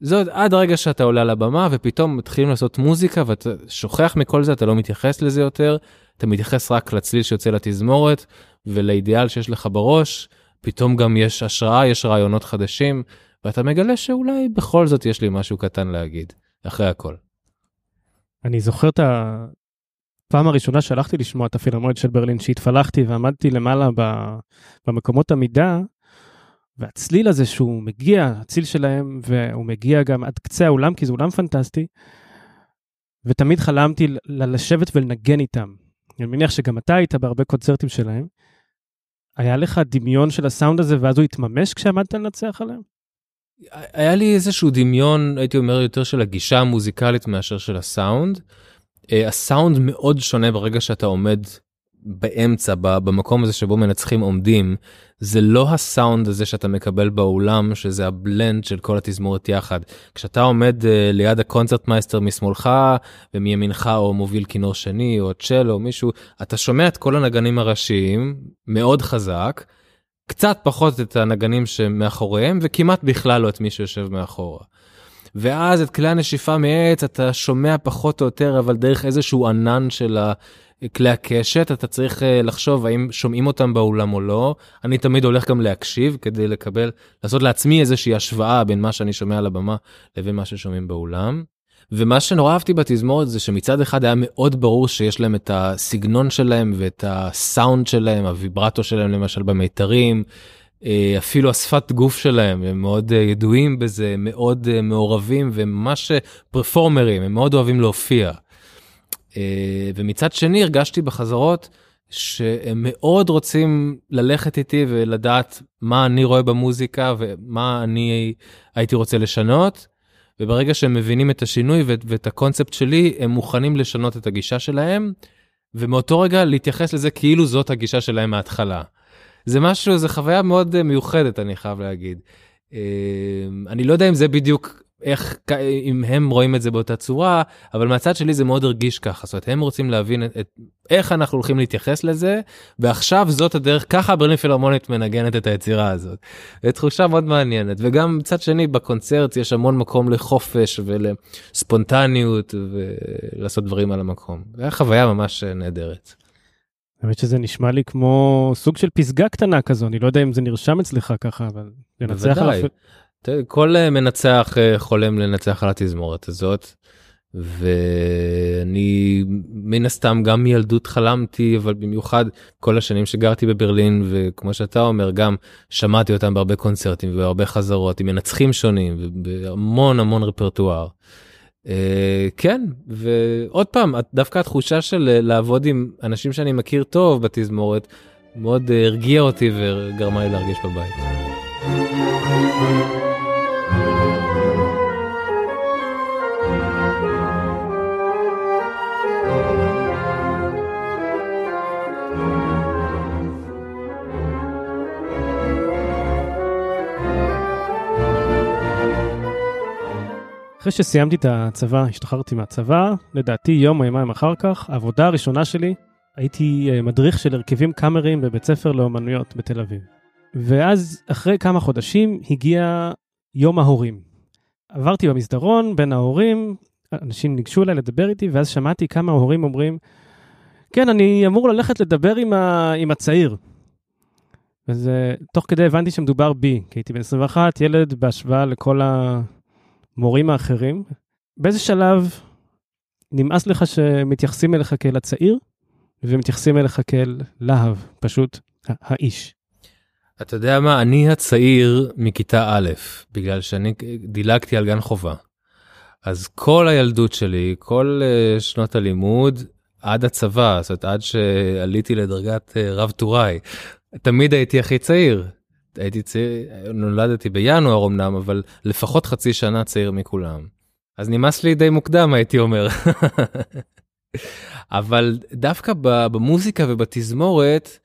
זאת עד הרגע שאתה עולה על הבמה ופתאום מתחילים לעשות מוזיקה ואתה שוכח מכל זה, אתה לא מתייחס לזה יותר, אתה מתייחס רק לצליל שיוצא לתזמורת ולאידיאל שיש לך בראש, פתאום גם יש השראה, יש רעיונות חדשים, ואתה מגלה שאולי בכל זאת יש לי משהו קטן להגיד, אחרי הכל. אני זוכר את הפעם הראשונה שהלכתי לשמוע את הפילהרמונית של ברלין, שהתפלחתי ועמדתי למעלה במקומות עמידה, והצליל הזה שהוא מגיע, הצליל שלהם, והוא מגיע גם עד קצה האולם, כי זה אולם פנטסטי, ותמיד חלמתי לשבת ולנגן איתם. אני מניח שגם אתה היית בהרבה קונצרטים שלהם. היה לך דמיון של הסאונד הזה ואז הוא התממש כשעמדת לנצח עליהם? היה לי איזשהו דמיון, הייתי אומר, יותר של הגישה המוזיקלית מאשר של הסאונד. אה, הסאונד מאוד שונה ברגע שאתה עומד באמצע, במקום הזה שבו מנצחים עומדים. זה לא הסאונד הזה שאתה מקבל באולם, שזה הבלנד של כל התזמורת יחד. כשאתה עומד אה, ליד הקונצרט מייסטר משמאלך ומימינך או מוביל כינור שני או צ'לו או מישהו, אתה שומע את כל הנגנים הראשיים מאוד חזק. קצת פחות את הנגנים שמאחוריהם וכמעט בכלל לא את מי שיושב מאחורה. ואז את כלי הנשיפה מעץ אתה שומע פחות או יותר אבל דרך איזשהו ענן של כלי הקשת אתה צריך אה, לחשוב האם שומעים אותם באולם או לא אני תמיד הולך גם להקשיב כדי לקבל לעשות לעצמי איזושהי השוואה בין מה שאני שומע על הבמה לבין מה ששומעים באולם. ומה שנורא אהבתי בתזמורת זה שמצד אחד היה מאוד ברור שיש להם את הסגנון שלהם ואת הסאונד שלהם, הוויברטו שלהם למשל במיתרים, אפילו השפת גוף שלהם, הם מאוד אה, ידועים בזה, מאוד אה, מעורבים וממש פרפורמרים, הם מאוד אוהבים להופיע. ומצד שני הרגשתי בחזרות שהם מאוד רוצים ללכת איתי ולדעת מה אני רואה במוזיקה ומה אני הייתי רוצה לשנות. וברגע שהם מבינים את השינוי ואת הקונספט שלי, הם מוכנים לשנות את הגישה שלהם, ומאותו רגע להתייחס לזה כאילו זאת הגישה שלהם מההתחלה. זה משהו, זה חוויה מאוד אה, מיוחדת, אני חייב להגיד. אה, אני לא יודע אם זה בדיוק איך, אם הם רואים את זה באותה צורה, אבל מהצד שלי זה מאוד הרגיש ככה, זאת אומרת, הם רוצים להבין את, את, איך אנחנו הולכים להתייחס לזה, ועכשיו זאת הדרך, ככה ברלין פילהרמונית מנגנת את היצירה הזאת. זו תחושה מאוד מעניינת, וגם מצד שני בקונצרט יש המון מקום לחופש ולספונטניות ולעשות דברים על המקום. זו חוויה ממש נהדרת. האמת שזה נשמע לי כמו סוג של פסגה קטנה כזו, אני לא יודע אם זה נרשם אצלך ככה, אבל לנצח על... כל אה, מנצח אה, חולם לנצח על התזמורת הזאת. ואני מן הסתם גם מילדות חלמתי אבל במיוחד כל השנים שגרתי בברלין וכמו שאתה אומר גם שמעתי אותם בהרבה קונצרטים והרבה חזרות עם מנצחים שונים והמון המון רפרטואר. Uh, כן ועוד פעם דווקא התחושה של לעבוד עם אנשים שאני מכיר טוב בתזמורת מאוד uh, הרגיעה אותי וגרמה לי להרגיש בבית. אחרי שסיימתי את הצבא, השתחררתי מהצבא, לדעתי יום או יומיים אחר כך, העבודה הראשונה שלי, הייתי אה, מדריך של הרכבים קאמריים בבית ספר לאומנויות בתל אביב. ואז אחרי כמה חודשים הגיע יום ההורים. עברתי במסדרון בין ההורים, אנשים ניגשו אליי לדבר איתי, ואז שמעתי כמה הורים אומרים, כן, אני אמור ללכת לדבר עם, ה... עם הצעיר. וזה, תוך כדי הבנתי שמדובר בי, כי הייתי בן 21, ילד בהשוואה לכל המורים האחרים. באיזה שלב נמאס לך שמתייחסים אליך כאל הצעיר, ומתייחסים אליך כאל להב, פשוט האיש. אתה יודע מה, אני הצעיר מכיתה א', בגלל שאני דילגתי על גן חובה. אז כל הילדות שלי, כל uh, שנות הלימוד, עד הצבא, זאת אומרת עד שעליתי לדרגת uh, רב טוראי, תמיד הייתי הכי צעיר. הייתי צעיר, נולדתי בינואר אמנם, אבל לפחות חצי שנה צעיר מכולם. אז נמאס לי די מוקדם הייתי אומר. אבל דווקא במוזיקה ובתזמורת,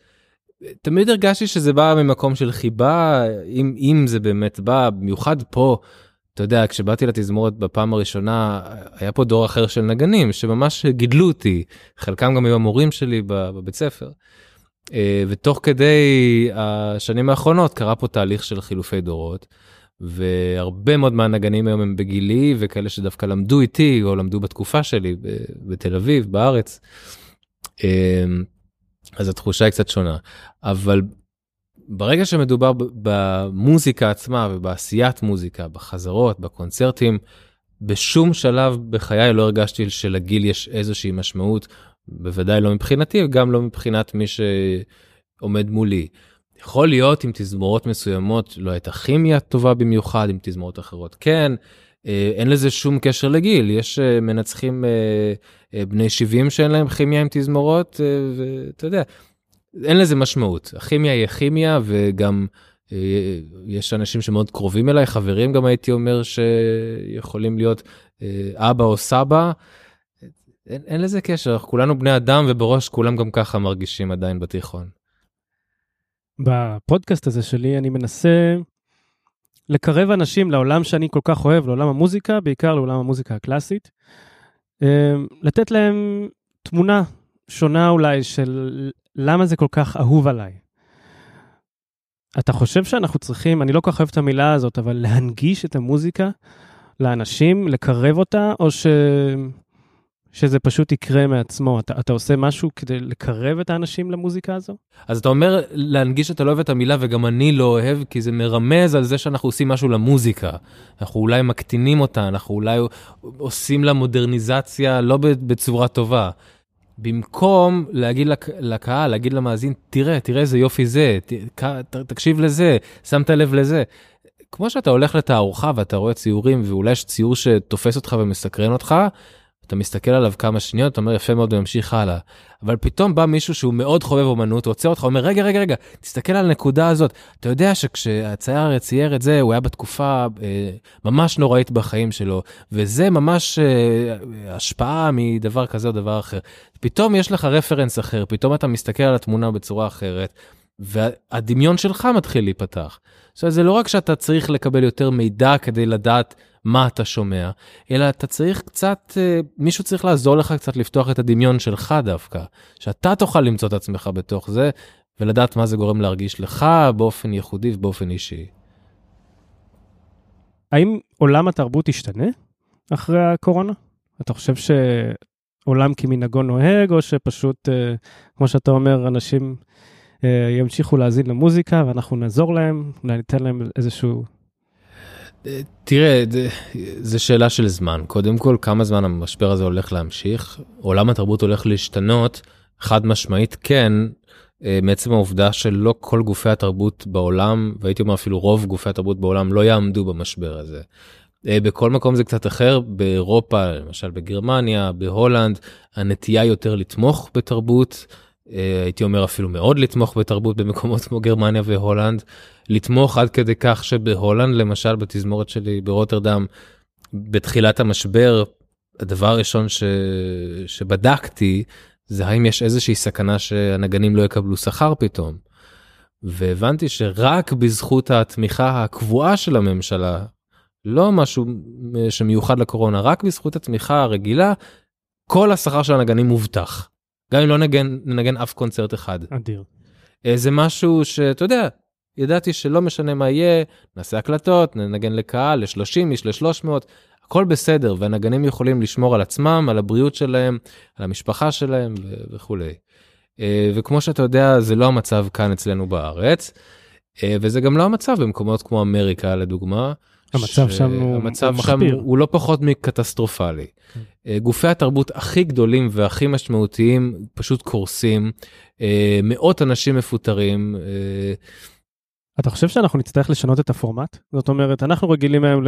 תמיד הרגשתי שזה בא ממקום של חיבה, אם, אם זה באמת בא, במיוחד פה, אתה יודע, כשבאתי לתזמורת בפעם הראשונה, היה פה דור אחר של נגנים שממש גידלו אותי, חלקם גם היו המורים שלי בבית ספר. אה, ותוך כדי השנים האחרונות קרה פה תהליך של חילופי דורות. והרבה מאוד מהנגנים היום הם בגילי וכאלה שדווקא למדו איתי או למדו בתקופה שלי בתל אביב בארץ. אמ, אז התחושה היא קצת שונה אבל ברגע שמדובר במוזיקה עצמה ובעשיית מוזיקה בחזרות בקונצרטים בשום שלב בחיי לא הרגשתי שלגיל יש איזושהי משמעות בוודאי לא מבחינתי וגם לא מבחינת מי שעומד מולי. יכול להיות עם תזמורות מסוימות לא הייתה כימיה טובה במיוחד, עם תזמורות אחרות כן. אה, אין לזה שום קשר לגיל, יש אה, מנצחים אה, בני 70 שאין להם כימיה עם תזמורות, ואתה יודע, אין לזה משמעות. הכימיה היא כימיה וגם יש אנשים שמאוד קרובים אליי, חברים גם הייתי אומר שיכולים להיות אבא או סבא. אין, אין לזה קשר, כולנו בני אדם ובראש כולם גם ככה מרגישים עדיין בתיכון. בפודקאסט הזה שלי אני מנסה לקרב אנשים לעולם שאני כל כך אוהב, לעולם המוזיקה, בעיקר לעולם המוזיקה הקלאסית. אמ, לתת להם תמונה שונה אולי של למה זה כל כך אהוב עליי. אתה חושב שאנחנו צריכים, אני לא כל כך אוהב את המילה הזאת, אבל להנגיש את המוזיקה לאנשים, לקרב אותה, או ש... שזה פשוט יקרה מעצמו? אתה, אתה עושה משהו כדי לקרב את האנשים למוזיקה הזו? אז אתה אומר להנגיש שאתה לא אוהב את המילה וגם אני לא אוהב, כי זה מרמז על זה שאנחנו עושים משהו למוזיקה. אנחנו אולי מקטינים אותה, אנחנו אולי עושים לה מודרניזציה לא בצורה טובה. במקום להגיד לק... לקהל, להגיד למאזין, תראה, תראה איזה יופי זה, ת... ת... תקשיב לזה, שמת לב לזה. כמו שאתה הולך לתערוכה ואתה רואה ציורים ואולי יש ציור שתופס אותך ומסקרן אותך, אתה מסתכל עליו כמה שניות, אתה אומר יפה מאוד וממשיך הלאה. אבל פתאום בא מישהו שהוא מאוד חובב אומנות, עוצר אותך, אומר רגע, רגע, רגע, תסתכל על הנקודה הזאת. אתה יודע שכשהצייר צייר את זה, הוא היה בתקופה אה, ממש נוראית בחיים שלו, וזה ממש אה, השפעה מדבר כזה או דבר אחר. פתאום יש לך רפרנס אחר, פתאום אתה מסתכל על התמונה בצורה אחרת, והדמיון שלך מתחיל להיפתח. עכשיו, זה לא רק שאתה צריך לקבל יותר מידע כדי לדעת מה אתה שומע, אלא אתה צריך קצת, אה, מישהו צריך לעזור לך קצת לפתוח את הדמיון שלך דווקא, שאתה תוכל למצוא את עצמך בתוך זה, ולדעת מה זה גורם להרגיש לך באופן ייחודי ובאופן אישי. האם עולם התרבות ישתנה אחרי הקורונה? אתה חושב שעולם כמנהגו נוהג, או שפשוט, אה, כמו שאתה אומר, אנשים ימשיכו להאזין למוזיקה ואנחנו נעזור להם, ניתן להם איזשהו תראה, זה שאלה של זמן. קודם כל, כמה זמן המשבר הזה הולך להמשיך? עולם התרבות הולך להשתנות, חד משמעית כן, אה, מעצם העובדה שלא כל גופי התרבות בעולם, והייתי אומר אפילו רוב גופי התרבות בעולם, לא יעמדו במשבר הזה. אה, בכל מקום זה קצת אחר, באירופה, למשל בגרמניה, בהולנד, הנטייה יותר לתמוך בתרבות. אה, הייתי אומר אפילו מאוד לתמוך בתרבות במקומות כמו גרמניה והולנד, לתמוך עד כדי כך שבהולנד למשל בתזמורת שלי ברוטרדם בתחילת המשבר הדבר הראשון ש... שבדקתי זה האם יש איזושהי סכנה שהנגנים לא יקבלו שכר פתאום. והבנתי שרק בזכות התמיכה הקבועה של הממשלה, לא משהו שמיוחד לקורונה, רק בזכות התמיכה הרגילה, כל השכר של הנגנים מובטח. גם אם לא נגן, נגן אף קונצרט אחד. אדיר. אה, זה משהו שאתה יודע, ידעתי שלא משנה מה יהיה, נעשה הקלטות, ננגן לקהל, ל-30 איש, ל-300, הכל בסדר, והנגנים יכולים לשמור על עצמם, על הבריאות שלהם, על המשפחה שלהם ו- וכולי. אה, וכמו שאתה יודע, זה לא המצב כאן אצלנו בארץ, אה, וזה גם לא המצב במקומות כמו אמריקה לדוגמה. המצב שם הוא המצב שם הוא, הוא לא פחות מקטסטרופלי. כן. אה, גופי התרבות הכי גדולים והכי משמעותיים פשוט קורסים, אה, מאות אנשים מפוטרים. אה, אתה חושב שאנחנו נצטרך לשנות את הפורמט? זאת אומרת, אנחנו רגילים היום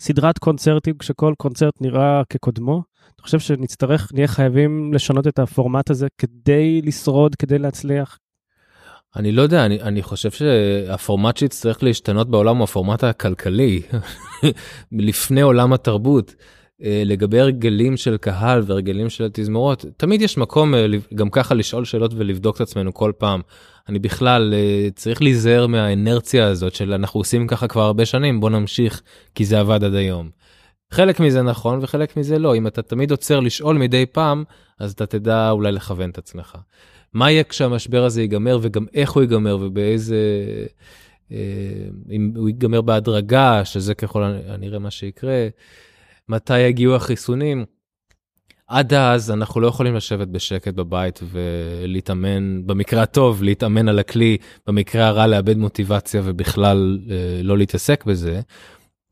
לסדרת קונצרטים כשכל קונצרט נראה כקודמו. אתה חושב שנצטרך, נהיה חייבים לשנות את הפורמט הזה כדי לשרוד, כדי להצליח? אני לא יודע, אני, אני חושב שהפורמט שיצטרך להשתנות בעולם הוא הפורמט הכלכלי, לפני עולם התרבות. אה, לגבי הרגלים של קהל והרגלים של התזמורות, תמיד יש מקום אה, גם ככה לשאול שאלות ולבדוק את עצמנו כל פעם. אני בכלל אה, צריך להיזהר מהאנרציה הזאת של אנחנו עושים ככה כבר הרבה שנים, בוא נמשיך כי זה עבד עד היום. חלק מזה נכון וחלק מזה לא, אם אתה תמיד עוצר לשאול מדי פעם, אז אתה תדע אולי לכוון את עצמך. מה יהיה כשהמשבר הזה ייגמר וגם איך הוא ייגמר ובאיזה... אם הוא ייגמר בהדרגה, שזה ככל הנראה מה שיקרה. מתי יגיעו החיסונים. עד אז אנחנו לא יכולים לשבת בשקט בבית ולהתאמן, במקרה הטוב להתאמן על הכלי, במקרה הרע לאבד מוטיבציה ובכלל אה, לא להתעסק בזה.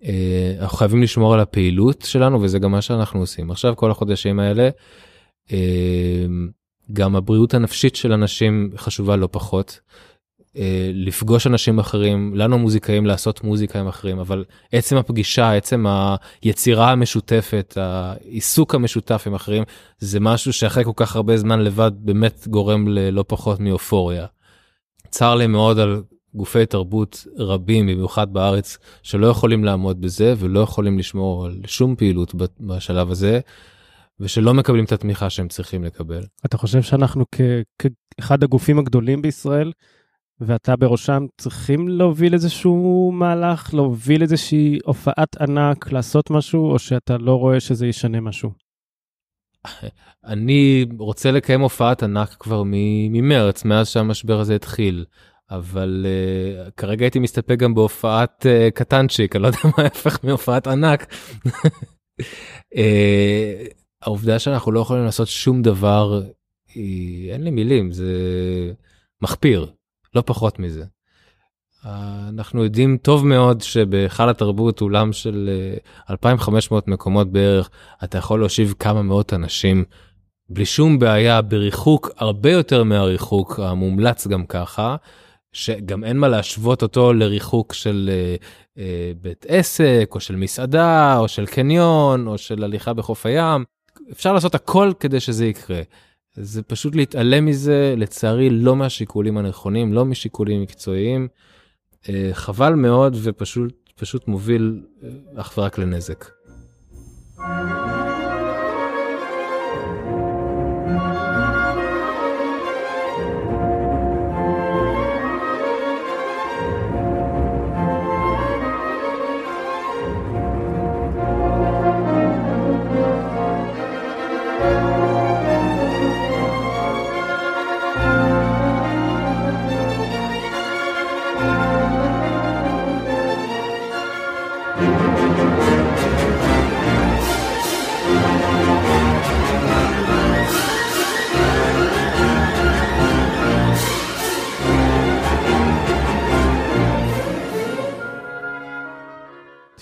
אה, אנחנו חייבים לשמור על הפעילות שלנו וזה גם מה שאנחנו עושים. עכשיו כל החודשים האלה, אה, גם הבריאות הנפשית של אנשים חשובה לא פחות. אה, לפגוש אנשים אחרים, לנו המוזיקאים לעשות מוזיקה עם אחרים, אבל עצם הפגישה, עצם היצירה המשותפת, העיסוק המשותף עם אחרים, זה משהו שאחרי כל כך הרבה זמן לבד באמת גורם ללא פחות מאופוריה. צר לי מאוד על גופי תרבות רבים, במיוחד בארץ, שלא יכולים לעמוד בזה ולא יכולים לשמור על שום פעילות בשלב הזה. ושלא מקבלים את התמיכה שהם צריכים לקבל. אתה חושב שאנחנו כאחד הגופים הגדולים בישראל ואתה בראשם צריכים להוביל איזשהו מהלך, להוביל איזושהי הופעת ענק, לעשות משהו, או שאתה לא רואה שזה ישנה משהו? אני רוצה לקיים הופעת ענק כבר ממרץ, מאז שהמשבר הזה התחיל. אבל uh, כרגע הייתי מסתפק גם בהופעת uh, קטנצ'יק, אני לא יודע מה ההפך מהופעת ענק. uh, העובדה שאנחנו לא יכולים לעשות שום דבר, היא, אין לי מילים, זה מחפיר. לא פחות מזה. אנחנו יודעים טוב מאוד שבהיכל התרבות אולם של 2,500 אה, מקומות בערך אתה יכול להושיב כמה מאות אנשים בלי שום בעיה בריחוק הרבה יותר מהריחוק המומלץ גם ככה שגם אין מה להשוות אותו לריחוק של uh, uh, בית עסק או של מסעדה או של קניון או של הליכה בחוף הים אפשר לעשות הכל כדי שזה יקרה. זה פשוט להתעלם מזה, לצערי לא מהשיקולים הנכונים, לא משיקולים מקצועיים. אה, חבל מאוד ופשוט פשוט מוביל אה, אך ורק לנזק.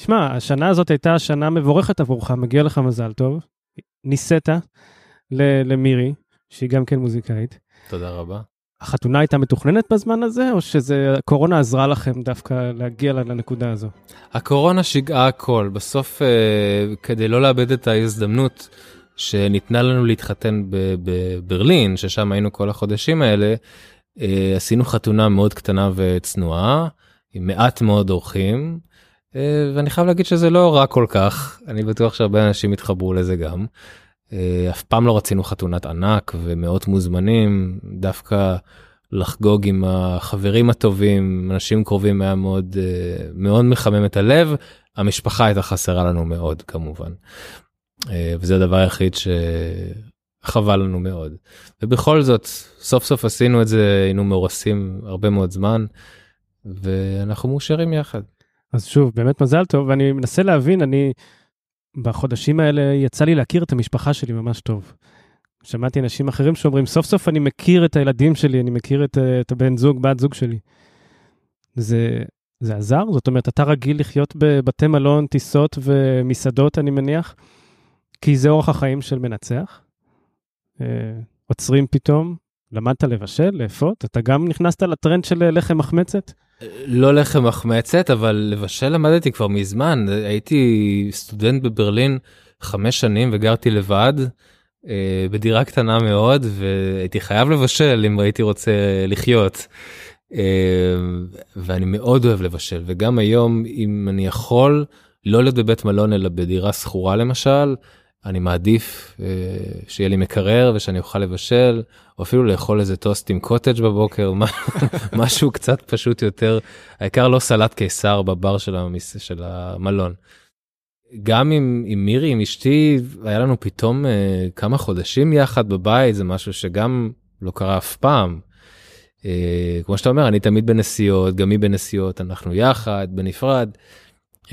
תשמע, השנה הזאת הייתה שנה מבורכת עבורך, מגיע לך מזל טוב. ניסית למירי, שהיא גם כן מוזיקאית. תודה רבה. החתונה הייתה מתוכננת בזמן הזה, או שזה הקורונה עזרה לכם דווקא להגיע לנקודה הזו? הקורונה שיגעה הכל. בסוף, אה, כדי לא לאבד את ההזדמנות שניתנה לנו להתחתן בברלין, ששם היינו כל החודשים האלה, אה, עשינו חתונה מאוד קטנה וצנועה, עם מעט מאוד אורחים. אה, ואני חייב להגיד שזה לא רע כל כך, אני בטוח שהרבה אנשים יתחברו לזה גם. אה, אף פעם לא רצינו חתונת ענק ומאות מוזמנים, דווקא לחגוג עם החברים הטובים, אנשים קרובים היה מאוד אה, מאוד מחמם את הלב, המשפחה הייתה חסרה לנו מאוד כמובן. וזה הדבר היחיד שחבל לנו מאוד. ובכל זאת, סוף סוף עשינו את זה, היינו מאורסים הרבה מאוד זמן, ואנחנו מאושרים יחד. אז שוב, באמת מזל טוב, ואני מנסה להבין, אני בחודשים האלה יצא לי להכיר את המשפחה שלי ממש טוב. שמעתי אנשים אחרים שאומרים, סוף סוף אני מכיר את הילדים שלי, אני מכיר את, את הבן זוג, בת זוג שלי. זה, זה עזר? זאת אומרת, אתה רגיל לחיות בבתי מלון, טיסות ומסעדות, אני מניח, כי זה אורח החיים של מנצח. אה, עוצרים פתאום, למדת לבשל, לאפות, אתה גם נכנסת לטרנד של לחם מחמצת? לא לחם מחמצת אבל לבשל למדתי כבר מזמן הייתי סטודנט בברלין חמש שנים וגרתי לבד אה, בדירה קטנה מאוד והייתי חייב לבשל אם הייתי רוצה לחיות. אה, ואני מאוד אוהב לבשל וגם היום אם אני יכול לא להיות בבית מלון אלא בדירה שכורה למשל, אני מעדיף אה, שיהיה לי מקרר ושאני אוכל לבשל, או אפילו לאכול איזה טוסט עם קוטג' בבוקר, משהו קצת פשוט יותר, העיקר לא סלט קיסר בבר של, המס... של המלון. גם עם, עם מירי, עם אשתי, היה לנו פתאום אה, כמה חודשים יחד בבית, זה משהו שגם לא קרה אף פעם. אה, כמו שאתה אומר, אני תמיד בנסיעות, גם היא בנסיעות, אנחנו יחד, בנפרד.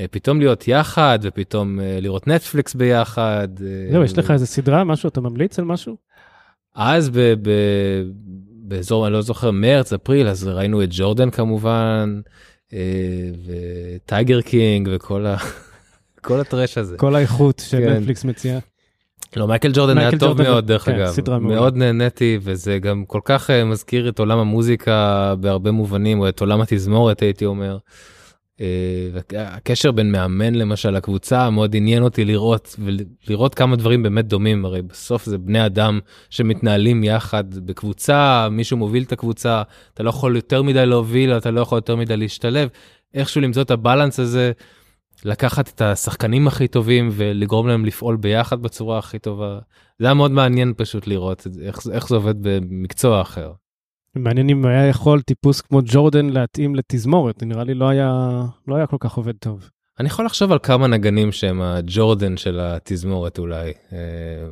אה, פתאום להיות יחד ופתאום אה, לראות נטפליקס ביחד. אה, זהו, יש לך איזה סדרה, משהו, אתה ממליץ על משהו? אז ב, ב, באזור, אני לא זוכר, מרץ, אפריל, אז ראינו את ג'ורדן כמובן, וטייגר קינג וכל ה... כל ה trash הזה. כל האיכות שנטפליקס כן. מציעה. לא, מייקל ג'ורדן היה טוב ג'ורדן, מאוד דרך כן, אגב, מאוד נהניתי וזה גם כל כך מזכיר את עולם המוזיקה בהרבה מובנים, או את עולם התזמורת הייתי אומר. אה, הקשר בין מאמן למשל לקבוצה מאוד עניין אותי לראות ולראות כמה דברים באמת דומים הרי בסוף זה בני אדם שמתנהלים יחד בקבוצה מישהו מוביל את הקבוצה אתה לא יכול יותר מדי להוביל אתה לא יכול יותר מדי להשתלב איכשהו למצוא את הבלנס הזה לקחת את השחקנים הכי טובים ולגרום להם לפעול ביחד בצורה הכי טובה זה היה מאוד מעניין פשוט לראות איך, איך זה עובד במקצוע אחר. מעניין אם היה יכול טיפוס כמו ג'ורדן להתאים לתזמורת, נראה לי לא היה, לא היה כל כך עובד טוב. אני יכול לחשוב על כמה נגנים שהם הג'ורדן של התזמורת אולי. אה,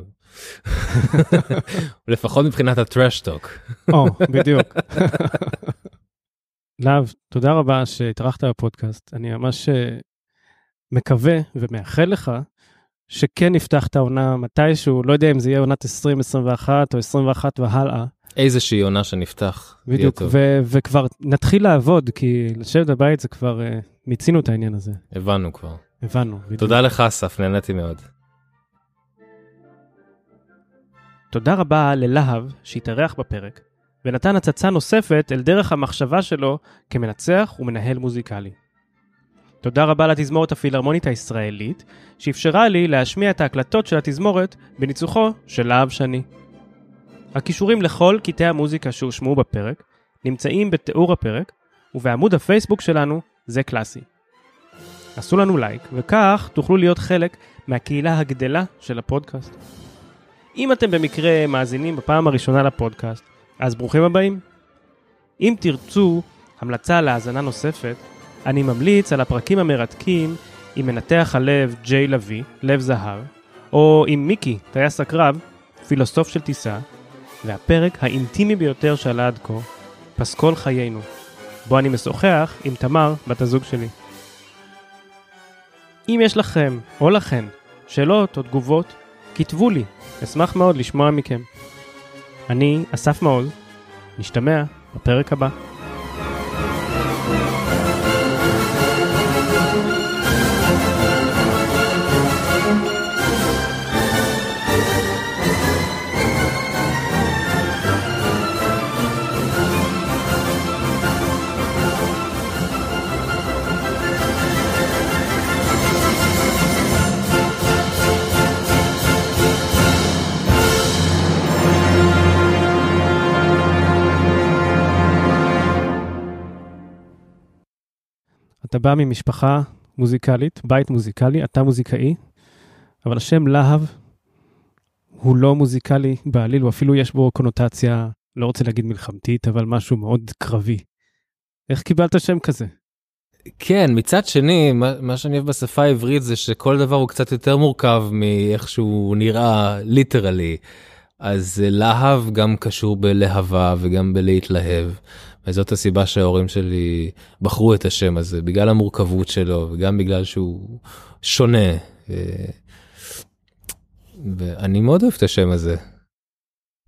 לפחות מבחינת הטרשטוק. או, בדיוק. להב, תודה רבה שהתארחת בפודקאסט. אני ממש אה, מקווה ומאחל לך שכן נפתח את העונה מתישהו, לא יודע אם זה יהיה עונת 2021 או 21 והלאה. איזושהי עונה שנפתח. בדיוק, ו- וכבר נתחיל לעבוד, כי לשבת בבית זה כבר, uh, מיצינו את העניין הזה. הבנו כבר. הבנו, בדיוק. תודה לך אסף, נהניתי מאוד. תודה רבה ללהב שהתארח בפרק, ונתן הצצה נוספת אל דרך המחשבה שלו כמנצח ומנהל מוזיקלי. תודה רבה לתזמורת הפילהרמונית הישראלית, שאפשרה לי להשמיע את ההקלטות של התזמורת בניצוחו של להב שני. הכישורים לכל קטעי המוזיקה שהושמעו בפרק נמצאים בתיאור הפרק ובעמוד הפייסבוק שלנו זה קלאסי. עשו לנו לייק וכך תוכלו להיות חלק מהקהילה הגדלה של הפודקאסט. אם אתם במקרה מאזינים בפעם הראשונה לפודקאסט, אז ברוכים הבאים. אם תרצו המלצה להאזנה נוספת, אני ממליץ על הפרקים המרתקים עם מנתח הלב ג'יי לוי, לב זהב, או עם מיקי, טייס הקרב, פילוסוף של טיסה, והפרק האינטימי ביותר שעלה עד כה, פסקול חיינו, בו אני משוחח עם תמר, בת הזוג שלי. אם יש לכם, או לכן, שאלות או תגובות, כתבו לי, אשמח מאוד לשמוע מכם. אני אסף מעוז, נשתמע בפרק הבא. אתה בא ממשפחה מוזיקלית, בית מוזיקלי, אתה מוזיקאי, אבל השם להב הוא לא מוזיקלי בעליל, הוא אפילו יש בו קונוטציה, לא רוצה להגיד מלחמתית, אבל משהו מאוד קרבי. איך קיבלת שם כזה? כן, מצד שני, מה, מה שאני אוהב בשפה העברית זה שכל דבר הוא קצת יותר מורכב מאיך שהוא נראה ליטרלי. אז להב גם קשור בלהבה וגם בלהתלהב. וזאת הסיבה שההורים שלי בחרו את השם הזה, בגלל המורכבות שלו וגם בגלל שהוא שונה. ואני מאוד אוהב את השם הזה.